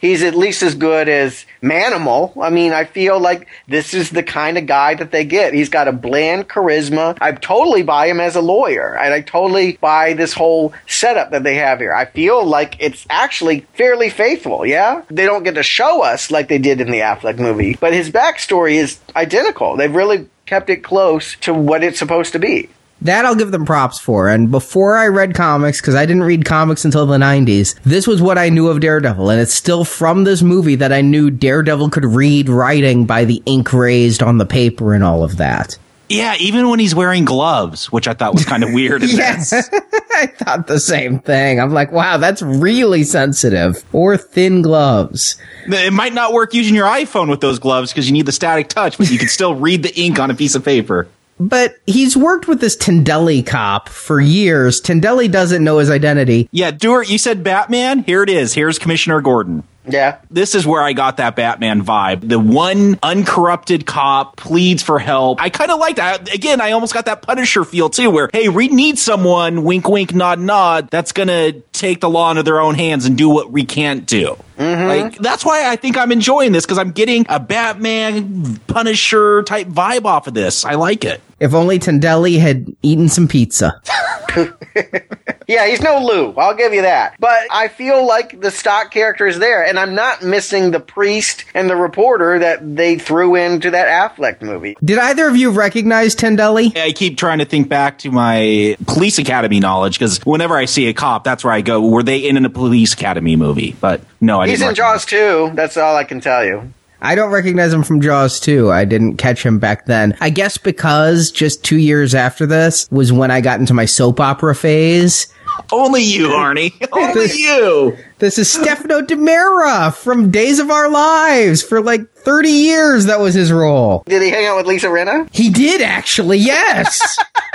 he's at least as good as Manimal. I mean, I feel like this is the kind of guy that they get. He's got a bland charisma. I totally buy him as a lawyer, and I totally buy this whole setup that they have here. I feel like it's actually fairly faithful, yeah? They don't get to show us like they did in the Affleck movie, but his backstory is identical. They've really kept it close to what it's supposed to be. That I'll give them props for. And before I read comics, because I didn't read comics until the 90s, this was what I knew of Daredevil. And it's still from this movie that I knew Daredevil could read writing by the ink raised on the paper and all of that. Yeah, even when he's wearing gloves, which I thought was kind of weird. Yes. I thought the same thing. I'm like, wow, that's really sensitive. Or thin gloves. It might not work using your iPhone with those gloves because you need the static touch, but you can still read the ink on a piece of paper. But he's worked with this Tendolli cop for years. Tendolli doesn't know his identity. Yeah, Stuart, you said Batman. Here it is. Here's Commissioner Gordon. Yeah. This is where I got that Batman vibe. The one uncorrupted cop pleads for help. I kind of like that. Again, I almost got that Punisher feel too, where, hey, we need someone, wink, wink, nod, nod, that's going to take the law into their own hands and do what we can't do. Mm-hmm. Like, that's why I think I'm enjoying this because I'm getting a Batman, Punisher type vibe off of this. I like it. If only Tendolli had eaten some pizza. Yeah, he's no Lou. I'll give you that. But I feel like the stock character is there, and I'm not missing the priest and the reporter that they threw into that Affleck movie. Did either of you recognize Tendolli? I keep trying to think back to my police academy knowledge because whenever I see a cop, that's where I go. Were they in a police academy movie? But no, I He's didn't. He's in Jaws 2. That's all I can tell you. I don't recognize him from Jaws 2. I didn't catch him back then. I guess because just two years after this was when I got into my soap opera phase. Only you, Arnie. Only you. This is Stefano DiMera from Days of Our Lives. For like 30 years, that was his role. Did he hang out with Lisa Rinna? He did actually, yes.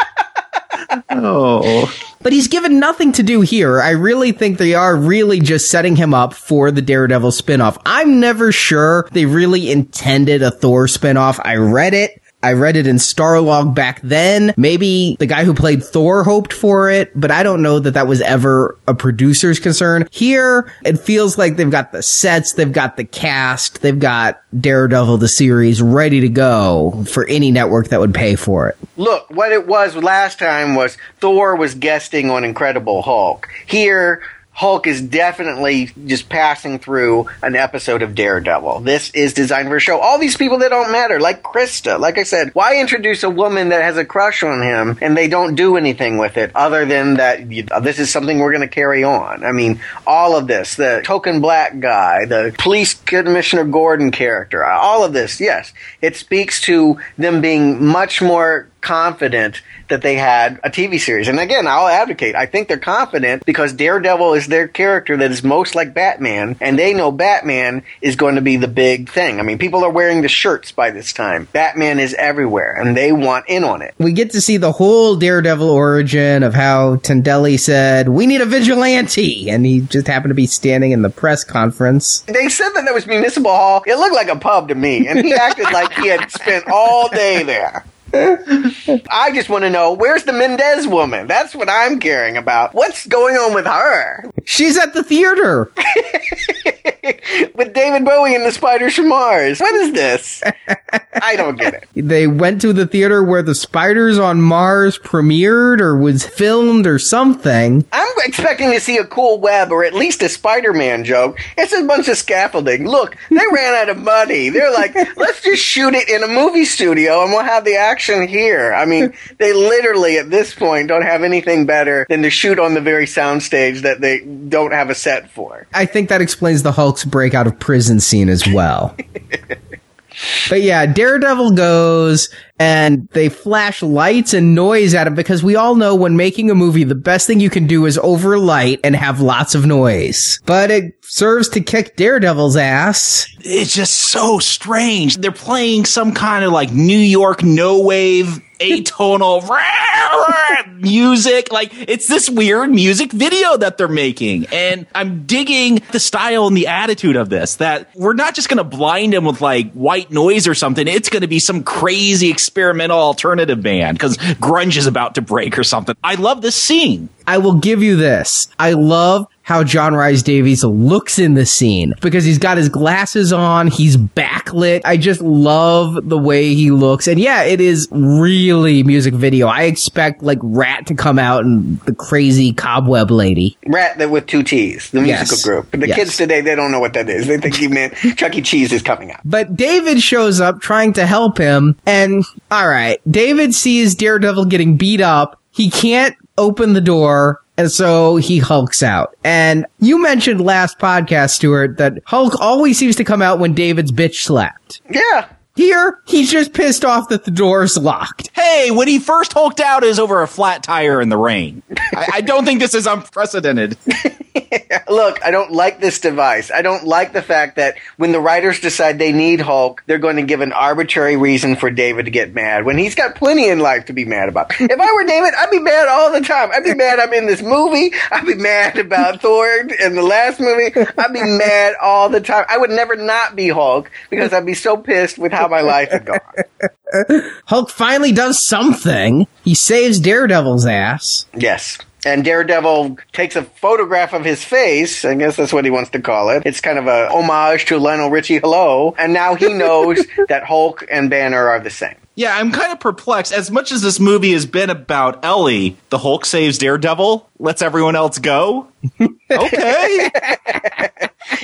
Oh. But he's given nothing to do here. I really think they are really just setting him up for the Daredevil spinoff. I'm never sure they really intended a Thor spinoff. I read it. I read it in Starlog back then. Maybe the guy who played Thor hoped for it, but I don't know that that was ever a producer's concern. Here, it feels like they've got the sets, they've got the cast, they've got Daredevil the series ready to go for any network that would pay for it. Look, what it was last time was Thor was guesting on Incredible Hulk. Here, Hulk is definitely just passing through an episode of Daredevil. This is designed for a show. All these people that don't matter, like Christa. Like I said, why introduce a woman that has a crush on him and they don't do anything with it other than that you, this is something we're going to carry on? I mean, all of this, the token black guy, the police commissioner Gordon character, all of this, yes, it speaks to them being much more confident that they had a TV series. And again, I'll advocate. I think they're confident because Daredevil is their character that is most like Batman, and they know Batman is going to be the big thing. I mean, people are wearing the shirts by this time. Batman is everywhere, and they want in on it. we get to see the whole Daredevil origin of how Tendolli said, we need a vigilante. And he just happened to be standing in the press conference. They said that there was Municipal Hall. It looked like a pub to me, and he acted like he had spent all day there. I just want to know where's the Mendez woman? That's what I'm caring about. What's going on with her? She's at the theater. with David Bowie and the Spiders from Mars. What is this? I don't get it. They went to the theater where the Spiders on Mars premiered or was filmed or something. I'm expecting to see a cool web or at least a Spider-Man joke. It's a bunch of scaffolding. Look, they ran out of money. They're like, let's just shoot it in a movie studio and we'll have the action here. I mean, they literally at this point don't have anything better than to shoot on the very soundstage that they don't have a set for. I think that explains the Hulk's break out of prison scene as well. but yeah, Daredevil goes and they flash lights and noise at him because we all know when making a movie, the best thing you can do is overlight and have lots of noise. But it serves to kick Daredevil's ass. It's just so strange. They're playing some kind of like New York no wave atonal music. Like it's this weird music video that they're making. And I'm digging the style and the attitude of this that we're not just going to blind him with like white noise or something. It's going to be some crazy experimental alternative band because grunge is about to break or something. I love this scene. I will give you this. I love how John Rhys Davies looks in the scene because he's got his glasses on, he's backlit. I just love the way he looks. And yeah, it is really music video. I expect like Ratt to come out and the crazy cobweb lady. Ratt that with two T's, the musical group. But the Yes. kids today, they don't know what that is. They think he meant Chuck E. Cheese is coming out. But David shows up trying to help him. And all right, David sees Daredevil getting beat up. He can't open the door. And so he hulks out. And you mentioned last podcast, Stuart, that Hulk always seems to come out when David's bitch slapped. Yeah. Here, he's just pissed off that the door's locked. Hey, when he first hulked out is over a flat tire in the rain. I, I don't think this is unprecedented. Look, I don't like this device. I don't like the fact that when the writers decide they need Hulk, they're going to give an arbitrary reason for David to get mad when he's got plenty in life to be mad about. If I were David, I'd be mad all the time. I'd be mad I'm in this movie. I'd be mad about Thor in the last movie. I'd be mad all the time. I would never not be Hulk because I'd be so pissed with how my life had gone. Hulk finally does something. He saves Daredevil's ass. Yes. And Daredevil takes a photograph of his face. I guess that's what he wants to call it. It's kind of a homage to Lionel Richie Hello. And now he knows that Hulk and Banner are the same. Yeah, I'm kind of perplexed. As much as this movie has been about Ellie, the Hulk saves Daredevil, lets everyone else go. Okay.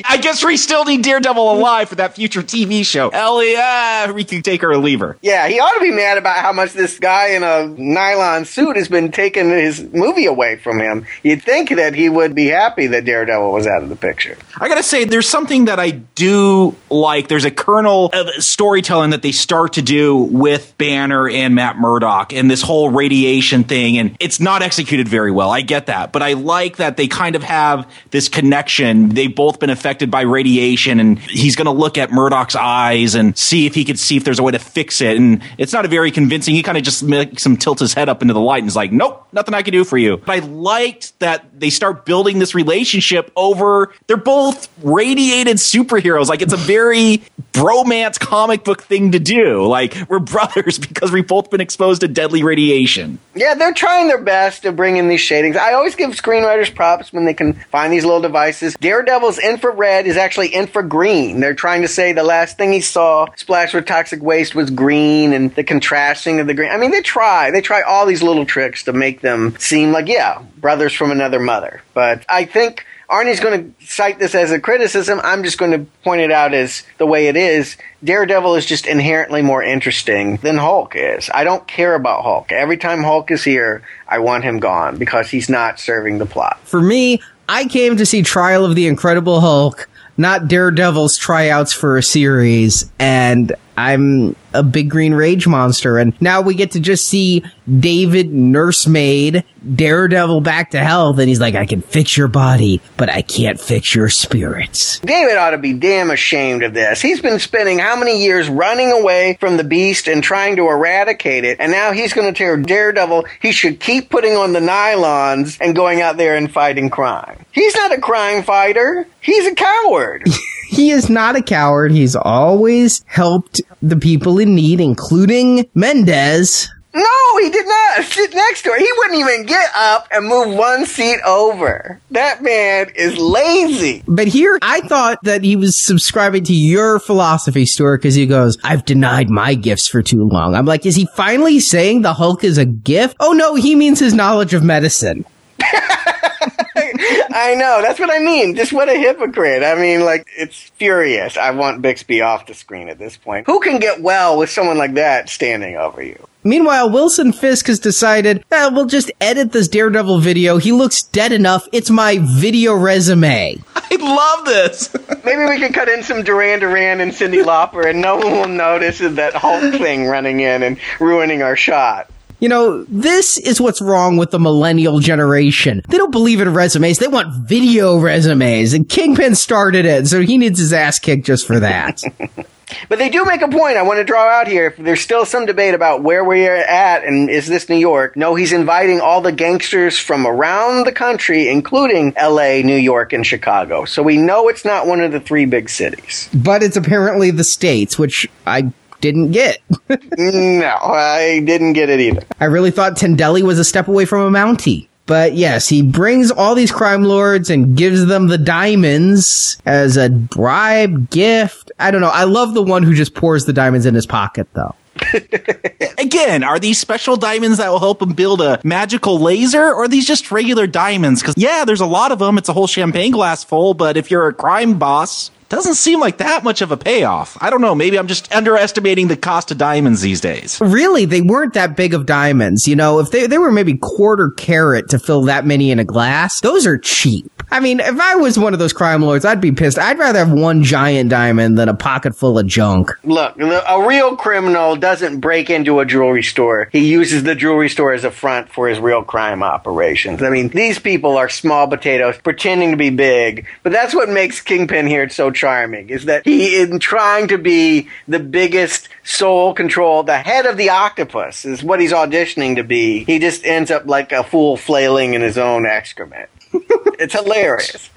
I guess we still need Daredevil alive for that future TV show. Ellie, ah, we can take her or leave her. Yeah, he ought to be mad about how much this guy in a nylon suit has been taking his movie away from him. You'd think that he would be happy that Daredevil was out of the picture. I gotta say, there's something that I do like. There's a kernel of storytelling that they start to do with Banner and Matt Murdock and this whole radiation thing, and it's not executed very well. I get that, but I like that they kind of have this connection. They've both been affected by radiation, and he's gonna look at Murdock's eyes and see if he could see if there's a way to fix it. And it's not a very convincing. He kind of just makes him tilt his head up into the light and is like, "Nope, nothing I can do for you." But I liked that they start building this relationship over. They're both radiated superheroes. Like it's a very bromance comic book thing to do. Like we're brothers because we've both been exposed to deadly radiation. Yeah, they're trying their best to bring in these shadings. I always give screenwriters props when they can find these little devices. Daredevil's infrared is actually infragreen. They're trying to say the last thing he saw splashed with toxic waste was green and the contrasting of the green. I mean, they try. They try all these little tricks to make them seem like, yeah, brothers from another mother. But I think Arnie's going to cite this as a criticism. I'm just going to point it out as the way it is. Daredevil is just inherently more interesting than Hulk is. I don't care about Hulk. Every time Hulk is here, I want him gone because he's not serving the plot. For me, I came to see Trial of the Incredible Hulk, not Daredevil's tryouts for a series, and I'm a big green rage monster. And now we get to just see David nursemaid Daredevil back to health, and he's like, I can fix your body, but I can't fix your spirits. David ought to be damn ashamed of this. He's been spending how many years running away from the beast and trying to eradicate it, and now he's going to tear Daredevil. He should keep putting on the nylons and going out there and fighting crime. He's not a crime fighter. He's a coward. He is not a coward. He's always helped the people in need, including Mendez. No, he did not sit next to her. He wouldn't even get up and move one seat over. That man is lazy. But here, I thought that he was subscribing to your philosophy, Stuart, because he goes, I've denied my gifts for too long. I'm like, is he finally saying the Hulk is a gift? Oh no, he means his knowledge of medicine. I know. That's what I mean. Just what a hypocrite. I mean, like, it's furious. I want Bixby off the screen at this point. Who can get well with someone like that standing over you? Meanwhile, Wilson Fisk has decided, eh, we'll just edit this Daredevil video. He looks dead enough. It's my video resume. I love this. Maybe we can cut in some Duran Duran and Cyndi Lauper and no one will notice that Hulk thing running in and ruining our shot. You know, this is what's wrong with the millennial generation. They don't believe in resumes. They want video resumes. And Kingpin started it, so he needs his ass kicked just for that. But they do make a point I want to draw out here. There's still some debate about where we are at and is this New York? No, he's inviting all the gangsters from around the country, including LA, New York, and Chicago. So we know it's not one of the three big cities. but it's apparently the States, which I didn't get. no, I didn't get it either. I really thought Tendolli was a step away from a Mountie. But yes, he brings all these crime lords and gives them the diamonds as a bribe, gift. I don't know. I love the one who just pours the diamonds in his pocket, though. Again, are these special diamonds that will help him build a magical laser, or are these just regular diamonds? Because, yeah, there's a lot of them. It's a whole champagne glass full, but if you're a crime boss, doesn't seem like that much of a payoff. I don't know. Maybe I'm just underestimating the cost of diamonds these days. Really, they weren't that big of diamonds. You know, if they, they were maybe quarter carat to fill that many in a glass, those are cheap. I mean, if I was one of those crime lords, I'd be pissed. I'd rather have one giant diamond than a pocket full of junk. Look, a real criminal doesn't break into a jewelry store. He uses the jewelry store as a front for his real crime operations. I mean, these people are small potatoes pretending to be big, but that's what makes Kingpin here so charming is that he is trying to be the biggest soul control, the head of the octopus is what he's auditioning to be. He just ends up like a fool flailing in his own excrement. it's hilarious.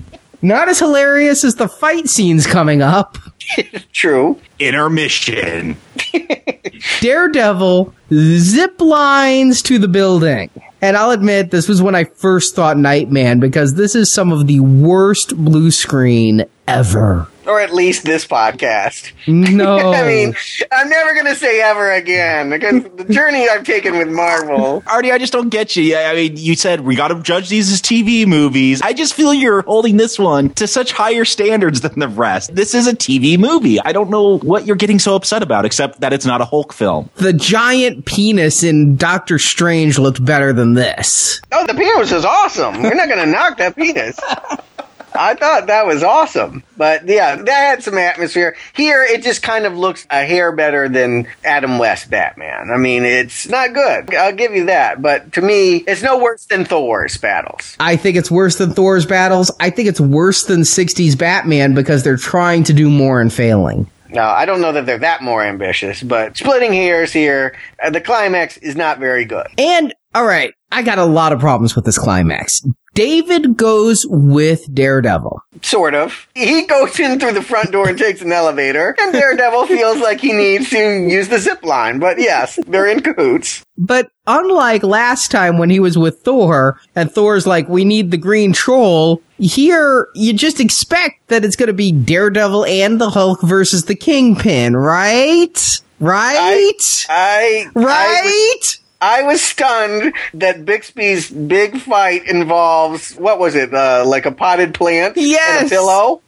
Not as hilarious as the fight scenes coming up. True. Intermission. Daredevil zip lines to the building. And I'll admit, this was when I first thought Nightman because this is some of the worst blue screen ever. Or at least this podcast. No. I mean, I'm never going to say ever again because the journey I've taken with Marvel. Arnie, I just don't get you. I mean, you said we got to judge these as TV movies. I just feel you're holding this one to such higher standards than the rest. This is a TV movie. I don't know what you're getting so upset about, except that it's not a Hulk film. The giant penis in Doctor Strange looked better than this. Oh, the penis is awesome. We're not going to knock that penis. I thought that was awesome. But yeah, that had some atmosphere. Here, it just kind of looks a hair better than Adam West Batman. I mean, it's not good. I'll give you that. But to me, it's no worse than Thor's battles. I think it's worse than Thor's battles. I think it's worse than 60s Batman because they're trying to do more and failing. No, I don't know that they're that more ambitious, but splitting hairs here, uh, the climax is not very good. And, alright, I got a lot of problems with this climax. David goes with Daredevil. Sort of. He goes in through the front door and takes an elevator, and Daredevil feels like he needs to use the zip line. But yes, they're in cahoots. But unlike last time when he was with Thor, and Thor's like, we need the green troll, here you just expect that it's going to be Daredevil and the Hulk versus the Kingpin, right? Right? I, I right? I I was stunned that Bixby's big fight involves what was it? Uh, like a potted plant yes. and a pillow.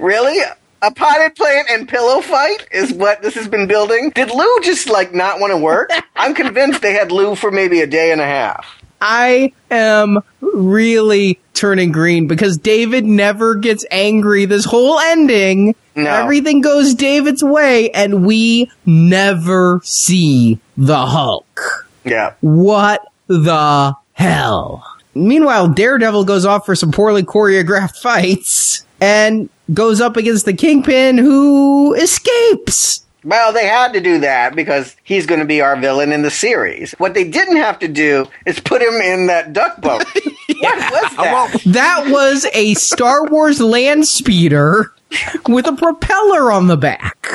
really? A potted plant and pillow fight is what this has been building. Did Lou just like not want to work? I'm convinced they had Lou for maybe a day and a half. I am really turning green because David never gets angry. This whole ending, no. everything goes David's way, and we never see the Hulk. Yeah. What the hell? Meanwhile, Daredevil goes off for some poorly choreographed fights and goes up against the Kingpin who escapes. Well, they had to do that because he's going to be our villain in the series. What they didn't have to do is put him in that duck boat. yeah. What was that? That was a Star Wars land speeder with a propeller on the back.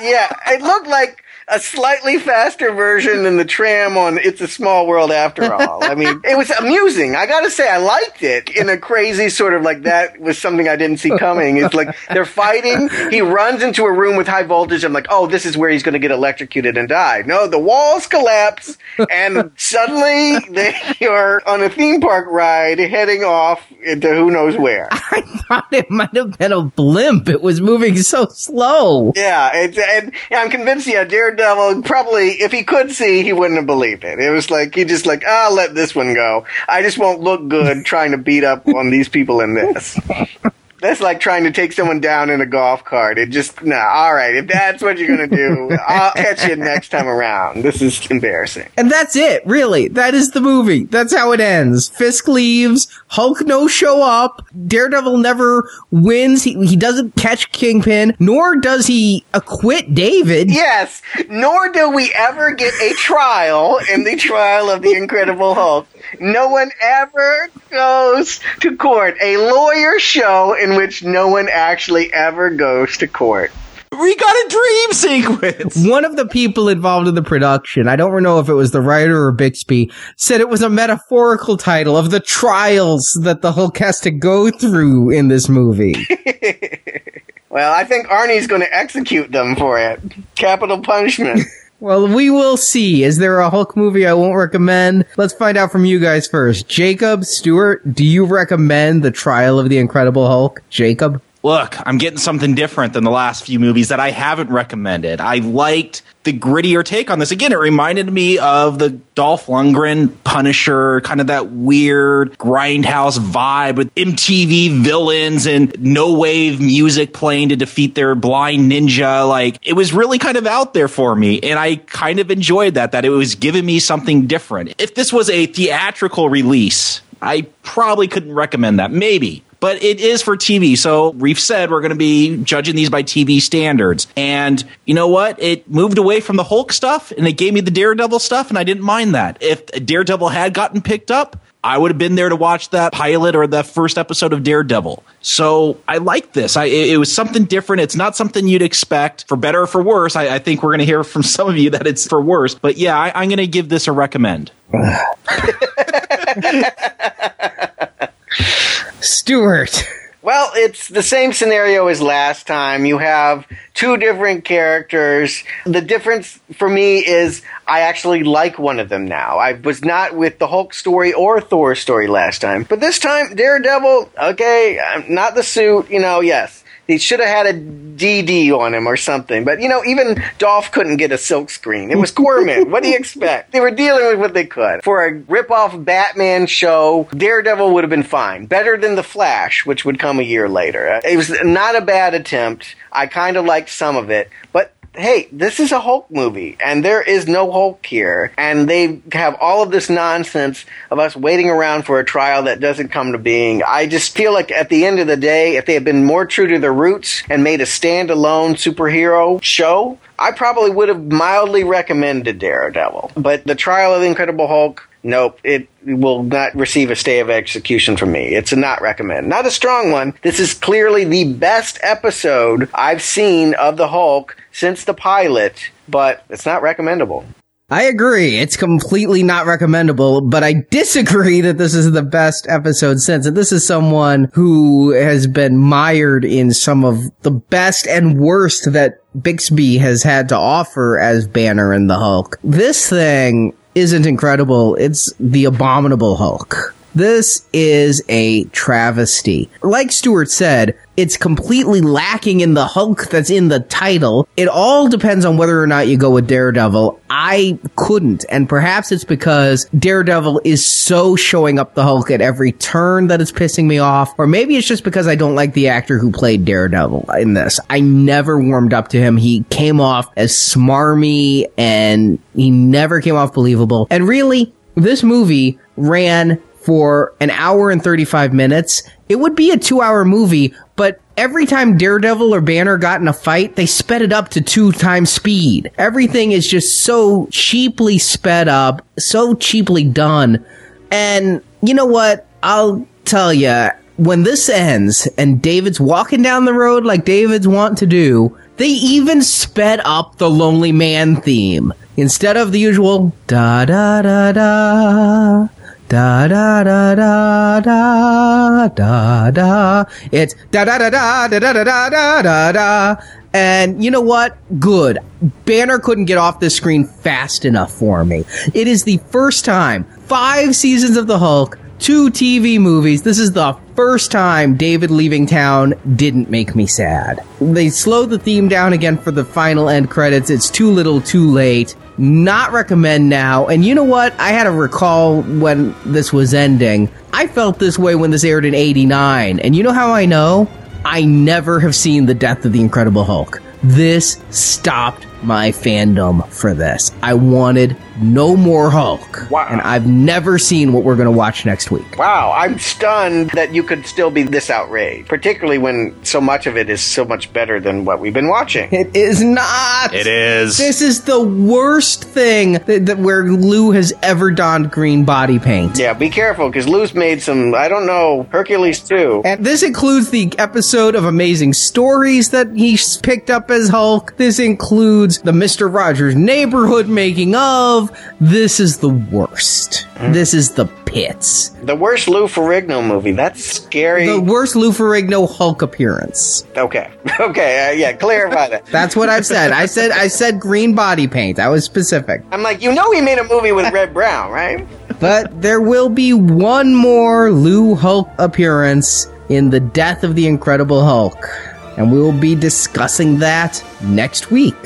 Yeah, it looked like a slightly faster version than the tram on It's a Small World After All. I mean, it was amusing. I gotta say, I liked it in a crazy sort of like that was something I didn't see coming. It's like they're fighting. He runs into a room with high voltage. I'm like, oh, this is where he's gonna get electrocuted and die. No, the walls collapse and suddenly they are on a theme park ride heading off into who knows where. I thought it might have been a blimp. It was moving so slow. Yeah, it's, and yeah, I'm convinced, yeah, Daredevil probably, if he could see, he wouldn't have believed it. It was like, he just like, ah, let this one go. I just won't look good trying to beat up on these people in this. That's like trying to take someone down in a golf cart. It just, nah, all right. If that's what you're to do, I'll catch you next time around. This is embarrassing. And that's it, really. That is the movie. That's how it ends. Fisk leaves. Hulk no show up. Daredevil never wins. He, he doesn't catch Kingpin, nor does he acquit David. Yes, nor do we ever get a trial in the trial of the Incredible Hulk. No one ever goes to court. A lawyer show in which no one actually ever goes to court. we got a dream sequence. One of the people involved in the production, I don't know if it was the writer or Bixby, said it was a metaphorical title of the trials that the Hulk has to go through in this movie. well, I think Arnie's going to execute them for it. Capital punishment. Well, we will see. Is there a Hulk movie I won't recommend? Let's find out from you guys first. Jacob, Stuart, do you recommend The Trial of the Incredible Hulk? Jacob? Look, I'm getting something different than the last few movies that I haven't recommended. I liked the grittier take on this. Again, it reminded me of the Dolph Lundgren Punisher, kind of that weird grindhouse vibe with MTV villains and no wave music playing to defeat their blind ninja. Like it was really kind of out there for me. And I kind of enjoyed that, that it was giving me something different. If this was a theatrical release, I probably couldn't recommend that. Maybe but it is for TV. So we've said we're going to be judging these by TV standards. And you know what? It moved away from the Hulk stuff and it gave me the Daredevil stuff, and I didn't mind that. If Daredevil had gotten picked up, I would have been there to watch that pilot or the first episode of Daredevil. So I like this. I, it, was something different. It's not something you'd expect, for better or for worse. I, I think we're going to hear from some of you that it's for worse. But yeah, I, I'm going to give this a recommend. Stuart. Well, it's the same scenario as last time. You have two different characters. The difference for me is I actually like one of them now. I was not with the Hulk story or Thor story last time. But this time, Daredevil, okay, not the suit, you know, yes. He should have had a DD on him or something. But, you know, even Dolph couldn't get a silk screen. It was Corman. what do you expect? They were dealing with what they could. For a rip-off Batman show, Daredevil would have been fine. Better than The Flash, which would come a year later. It was not a bad attempt. I kind of liked some of it. But hey, this is a Hulk movie, and there is no Hulk here, and they have all of this nonsense of us waiting around for a trial that doesn't come to being. I just feel like at the end of the day, if they had been more true to their roots and made a standalone superhero show, I probably would have mildly recommended Daredevil. But the trial of the Incredible Hulk, nope, it will not receive a stay of execution from me. It's a not recommend. Not a strong one. This is clearly the best episode I've seen of the Hulk since the pilot, but it's not recommendable. I agree. It's completely not recommendable, but I disagree that this is the best episode since. And this is someone who has been mired in some of the best and worst that Bixby has had to offer as Banner and the Hulk. This thing isn't incredible. It's the abominable Hulk. This is a travesty. Like Stuart said, it's completely lacking in the Hulk that's in the title. It all depends on whether or not you go with Daredevil. I couldn't, and perhaps it's because Daredevil is so showing up the Hulk at every turn that it's pissing me off, or maybe it's just because I don't like the actor who played Daredevil in this. I never warmed up to him. He came off as smarmy and he never came off believable. And really, this movie ran for an hour and 35 minutes, it would be a two hour movie, but every time Daredevil or Banner got in a fight, they sped it up to two times speed. Everything is just so cheaply sped up, so cheaply done. And you know what? I'll tell you, when this ends and David's walking down the road like David's want to do, they even sped up the Lonely Man theme. Instead of the usual da da da da Da da da da da da da. It's da da da da da da da da da da. And you know what? Good. Banner couldn't get off the screen fast enough for me. It is the first time five seasons of the Hulk, two TV movies. This is the first time David leaving town didn't make me sad. They slowed the theme down again for the final end credits. It's too little, too late not recommend now. And you know what? I had to recall when this was ending. I felt this way when this aired in 89. And you know how I know? I never have seen The Death of the Incredible Hulk. This stopped my fandom for this. I wanted no more Hulk. Wow. And I've never seen what we're going to watch next week. Wow, I'm stunned that you could still be this outraged, particularly when so much of it is so much better than what we've been watching. It is not. It is. This is the worst thing that, that where Lou has ever donned green body paint. Yeah, be careful because Lou's made some. I don't know Hercules II. And this includes the episode of Amazing Stories that he picked up as Hulk. This includes the Mr. Rogers Neighborhood making of. This is the worst. This is the pits. The worst Lou Ferrigno movie. That's scary. The worst Lou Ferrigno Hulk appearance. okay, okay, uh, yeah, clarify that. That's what I've said. I said I said green body paint. I was specific. I'm like, you know, he made a movie with Reb Brown, right? But there will be one more Lou Hulk appearance in The Death of the Incredible Hulk. And we will be discussing that next week.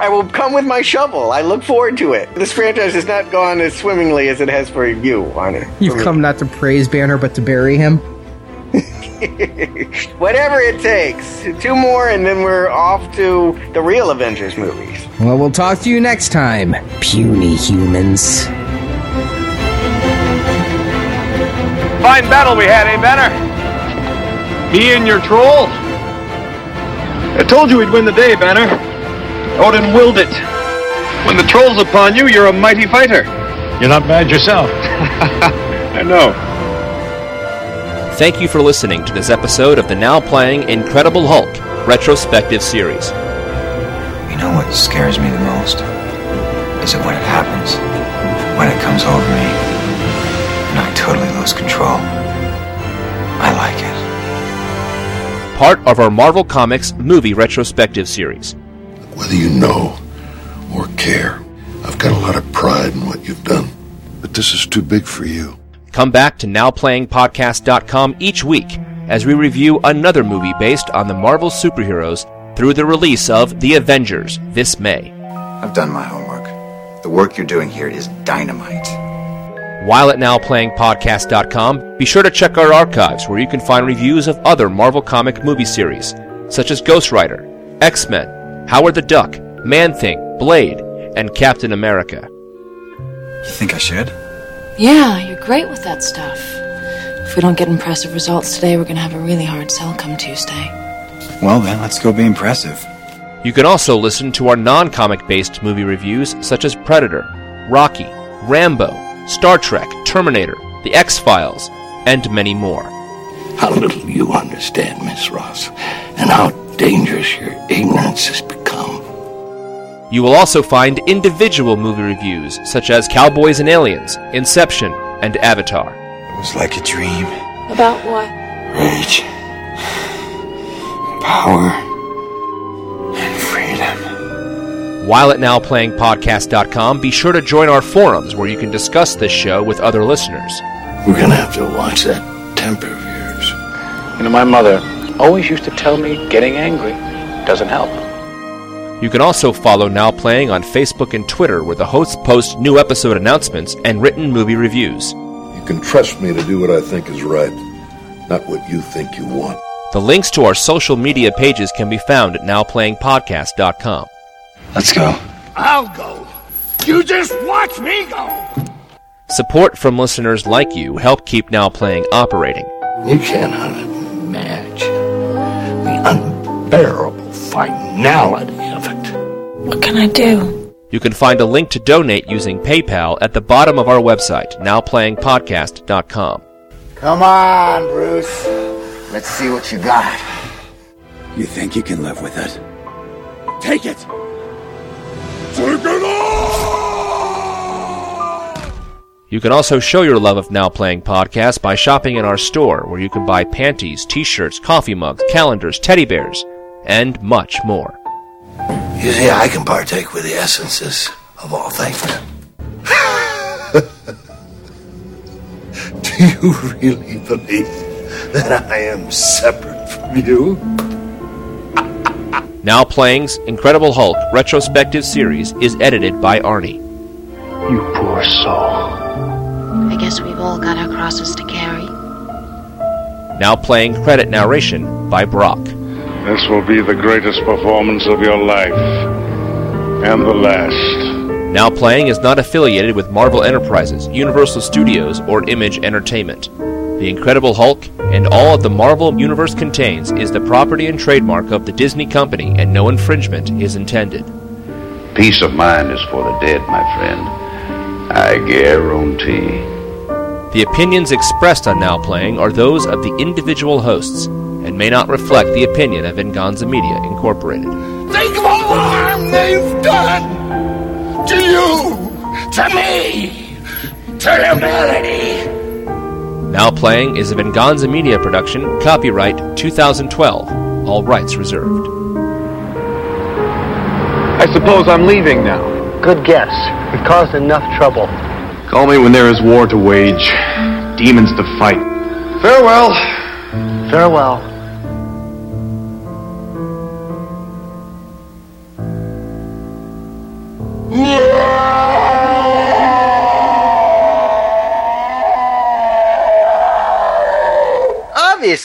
I will come with my shovel. I look forward to it. This franchise has not gone as swimmingly as it has for you, Arnie. You've come not to praise Banner, but to bury him. Whatever it takes. Two more, and then we're off to the real Avengers movies. Well, we'll talk to you next time, puny humans. Fine battle we had, eh, Banner? Me and your troll? I told you we'd win the day, Banner. Odin willed it. When the troll's upon you, you're a mighty fighter. You're not bad yourself. I know. Thank you for listening to this episode of the now playing Incredible Hulk retrospective series. You know what scares me the most? Is it when it happens. When it comes over me. And I totally lose control. Part of our Marvel Comics movie retrospective series. Whether you know or care, I've got a lot of pride in what you've done. But this is too big for you. Come back to NowPlayingPodcast.com each week as we review another movie based on the Marvel superheroes through the release of The Avengers this May. I've done my homework. The work you're doing here is dynamite. While at NowPlayingPodcast.com, be sure to check our archives where you can find reviews of other Marvel comic movie series, such as Ghost Rider, X Men, Howard the Duck, Man Thing, Blade, and Captain America. You think I should? Yeah, you're great with that stuff. If we don't get impressive results today, we're gonna have a really hard sell come Tuesday. Well, then, let's go be impressive. You can also listen to our non comic based movie reviews such as Predator, Rocky, Rambo, Star Trek, Terminator, The X Files, and many more. How little you understand, Miss Ross, and how dangerous your ignorance has become. You will also find individual movie reviews such as Cowboys and Aliens, Inception, and Avatar. It was like a dream. About what? Rage. Power. And freedom. While at NowPlayingPodcast.com, be sure to join our forums where you can discuss this show with other listeners. We're gonna have to watch that temper of yours. You know, my mother always used to tell me getting angry doesn't help. You can also follow Now Playing on Facebook and Twitter where the hosts post new episode announcements and written movie reviews. You can trust me to do what I think is right, not what you think you want. The links to our social media pages can be found at NowPlayingPodcast.com. Let's go. I'll go. You just watch me go. Support from listeners like you help keep Now Playing operating. You cannot imagine the unbearable finality of it. What can I do? You can find a link to donate using PayPal at the bottom of our website, nowplayingpodcast.com. Come on, Bruce. Let's see what you got. You think you can live with it? Take it. Take it all. You can also show your love of Now Playing Podcast by shopping in our store, where you can buy panties, t-shirts, coffee mugs, calendars, teddy bears, and much more. You see, I can partake with the essences of all things. Do you really believe that I am separate from you? Now Playing's Incredible Hulk retrospective series is edited by Arnie. You poor soul. I guess we've all got our crosses to carry. Now Playing credit narration by Brock. This will be the greatest performance of your life. and the last. Now Playing is not affiliated with Marvel Enterprises, Universal Studios, or Image Entertainment. The Incredible Hulk and all that the Marvel Universe contains is the property and trademark of the Disney Company, and no infringement is intended. Peace of mind is for the dead, my friend. I guarantee. The opinions expressed on Now Playing are those of the individual hosts and may not reflect the opinion of Venganza Media Incorporated. Think of all the harm they've done to you, to me, to humanity. Now Playing is a Venganza Media production, copyright 2012, all rights reserved. I suppose I'm leaving now. Good guess. We've caused enough trouble. Call me when there is war to wage, demons to fight. Farewell. Farewell.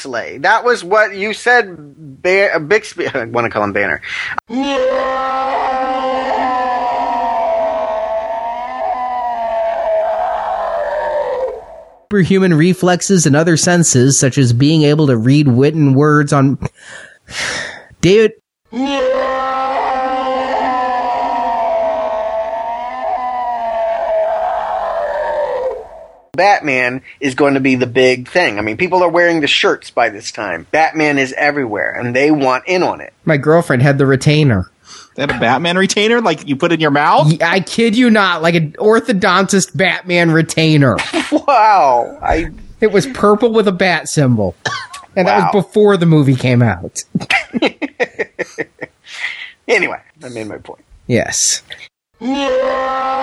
That was what you said. Ba- uh, Bixby, I want to call him Banner. Superhuman reflexes and other senses, such as being able to read written words on. David. Batman is going to be the big thing. I mean, people are wearing the shirts by this time. Batman is everywhere, and they want in on it. My girlfriend had the retainer. That a Batman retainer, like you put in your mouth? I kid you not, like an orthodontist Batman retainer. wow, I. It was purple with a bat symbol, and that was before the movie came out. Anyway, I made my point. Yes. Yeah.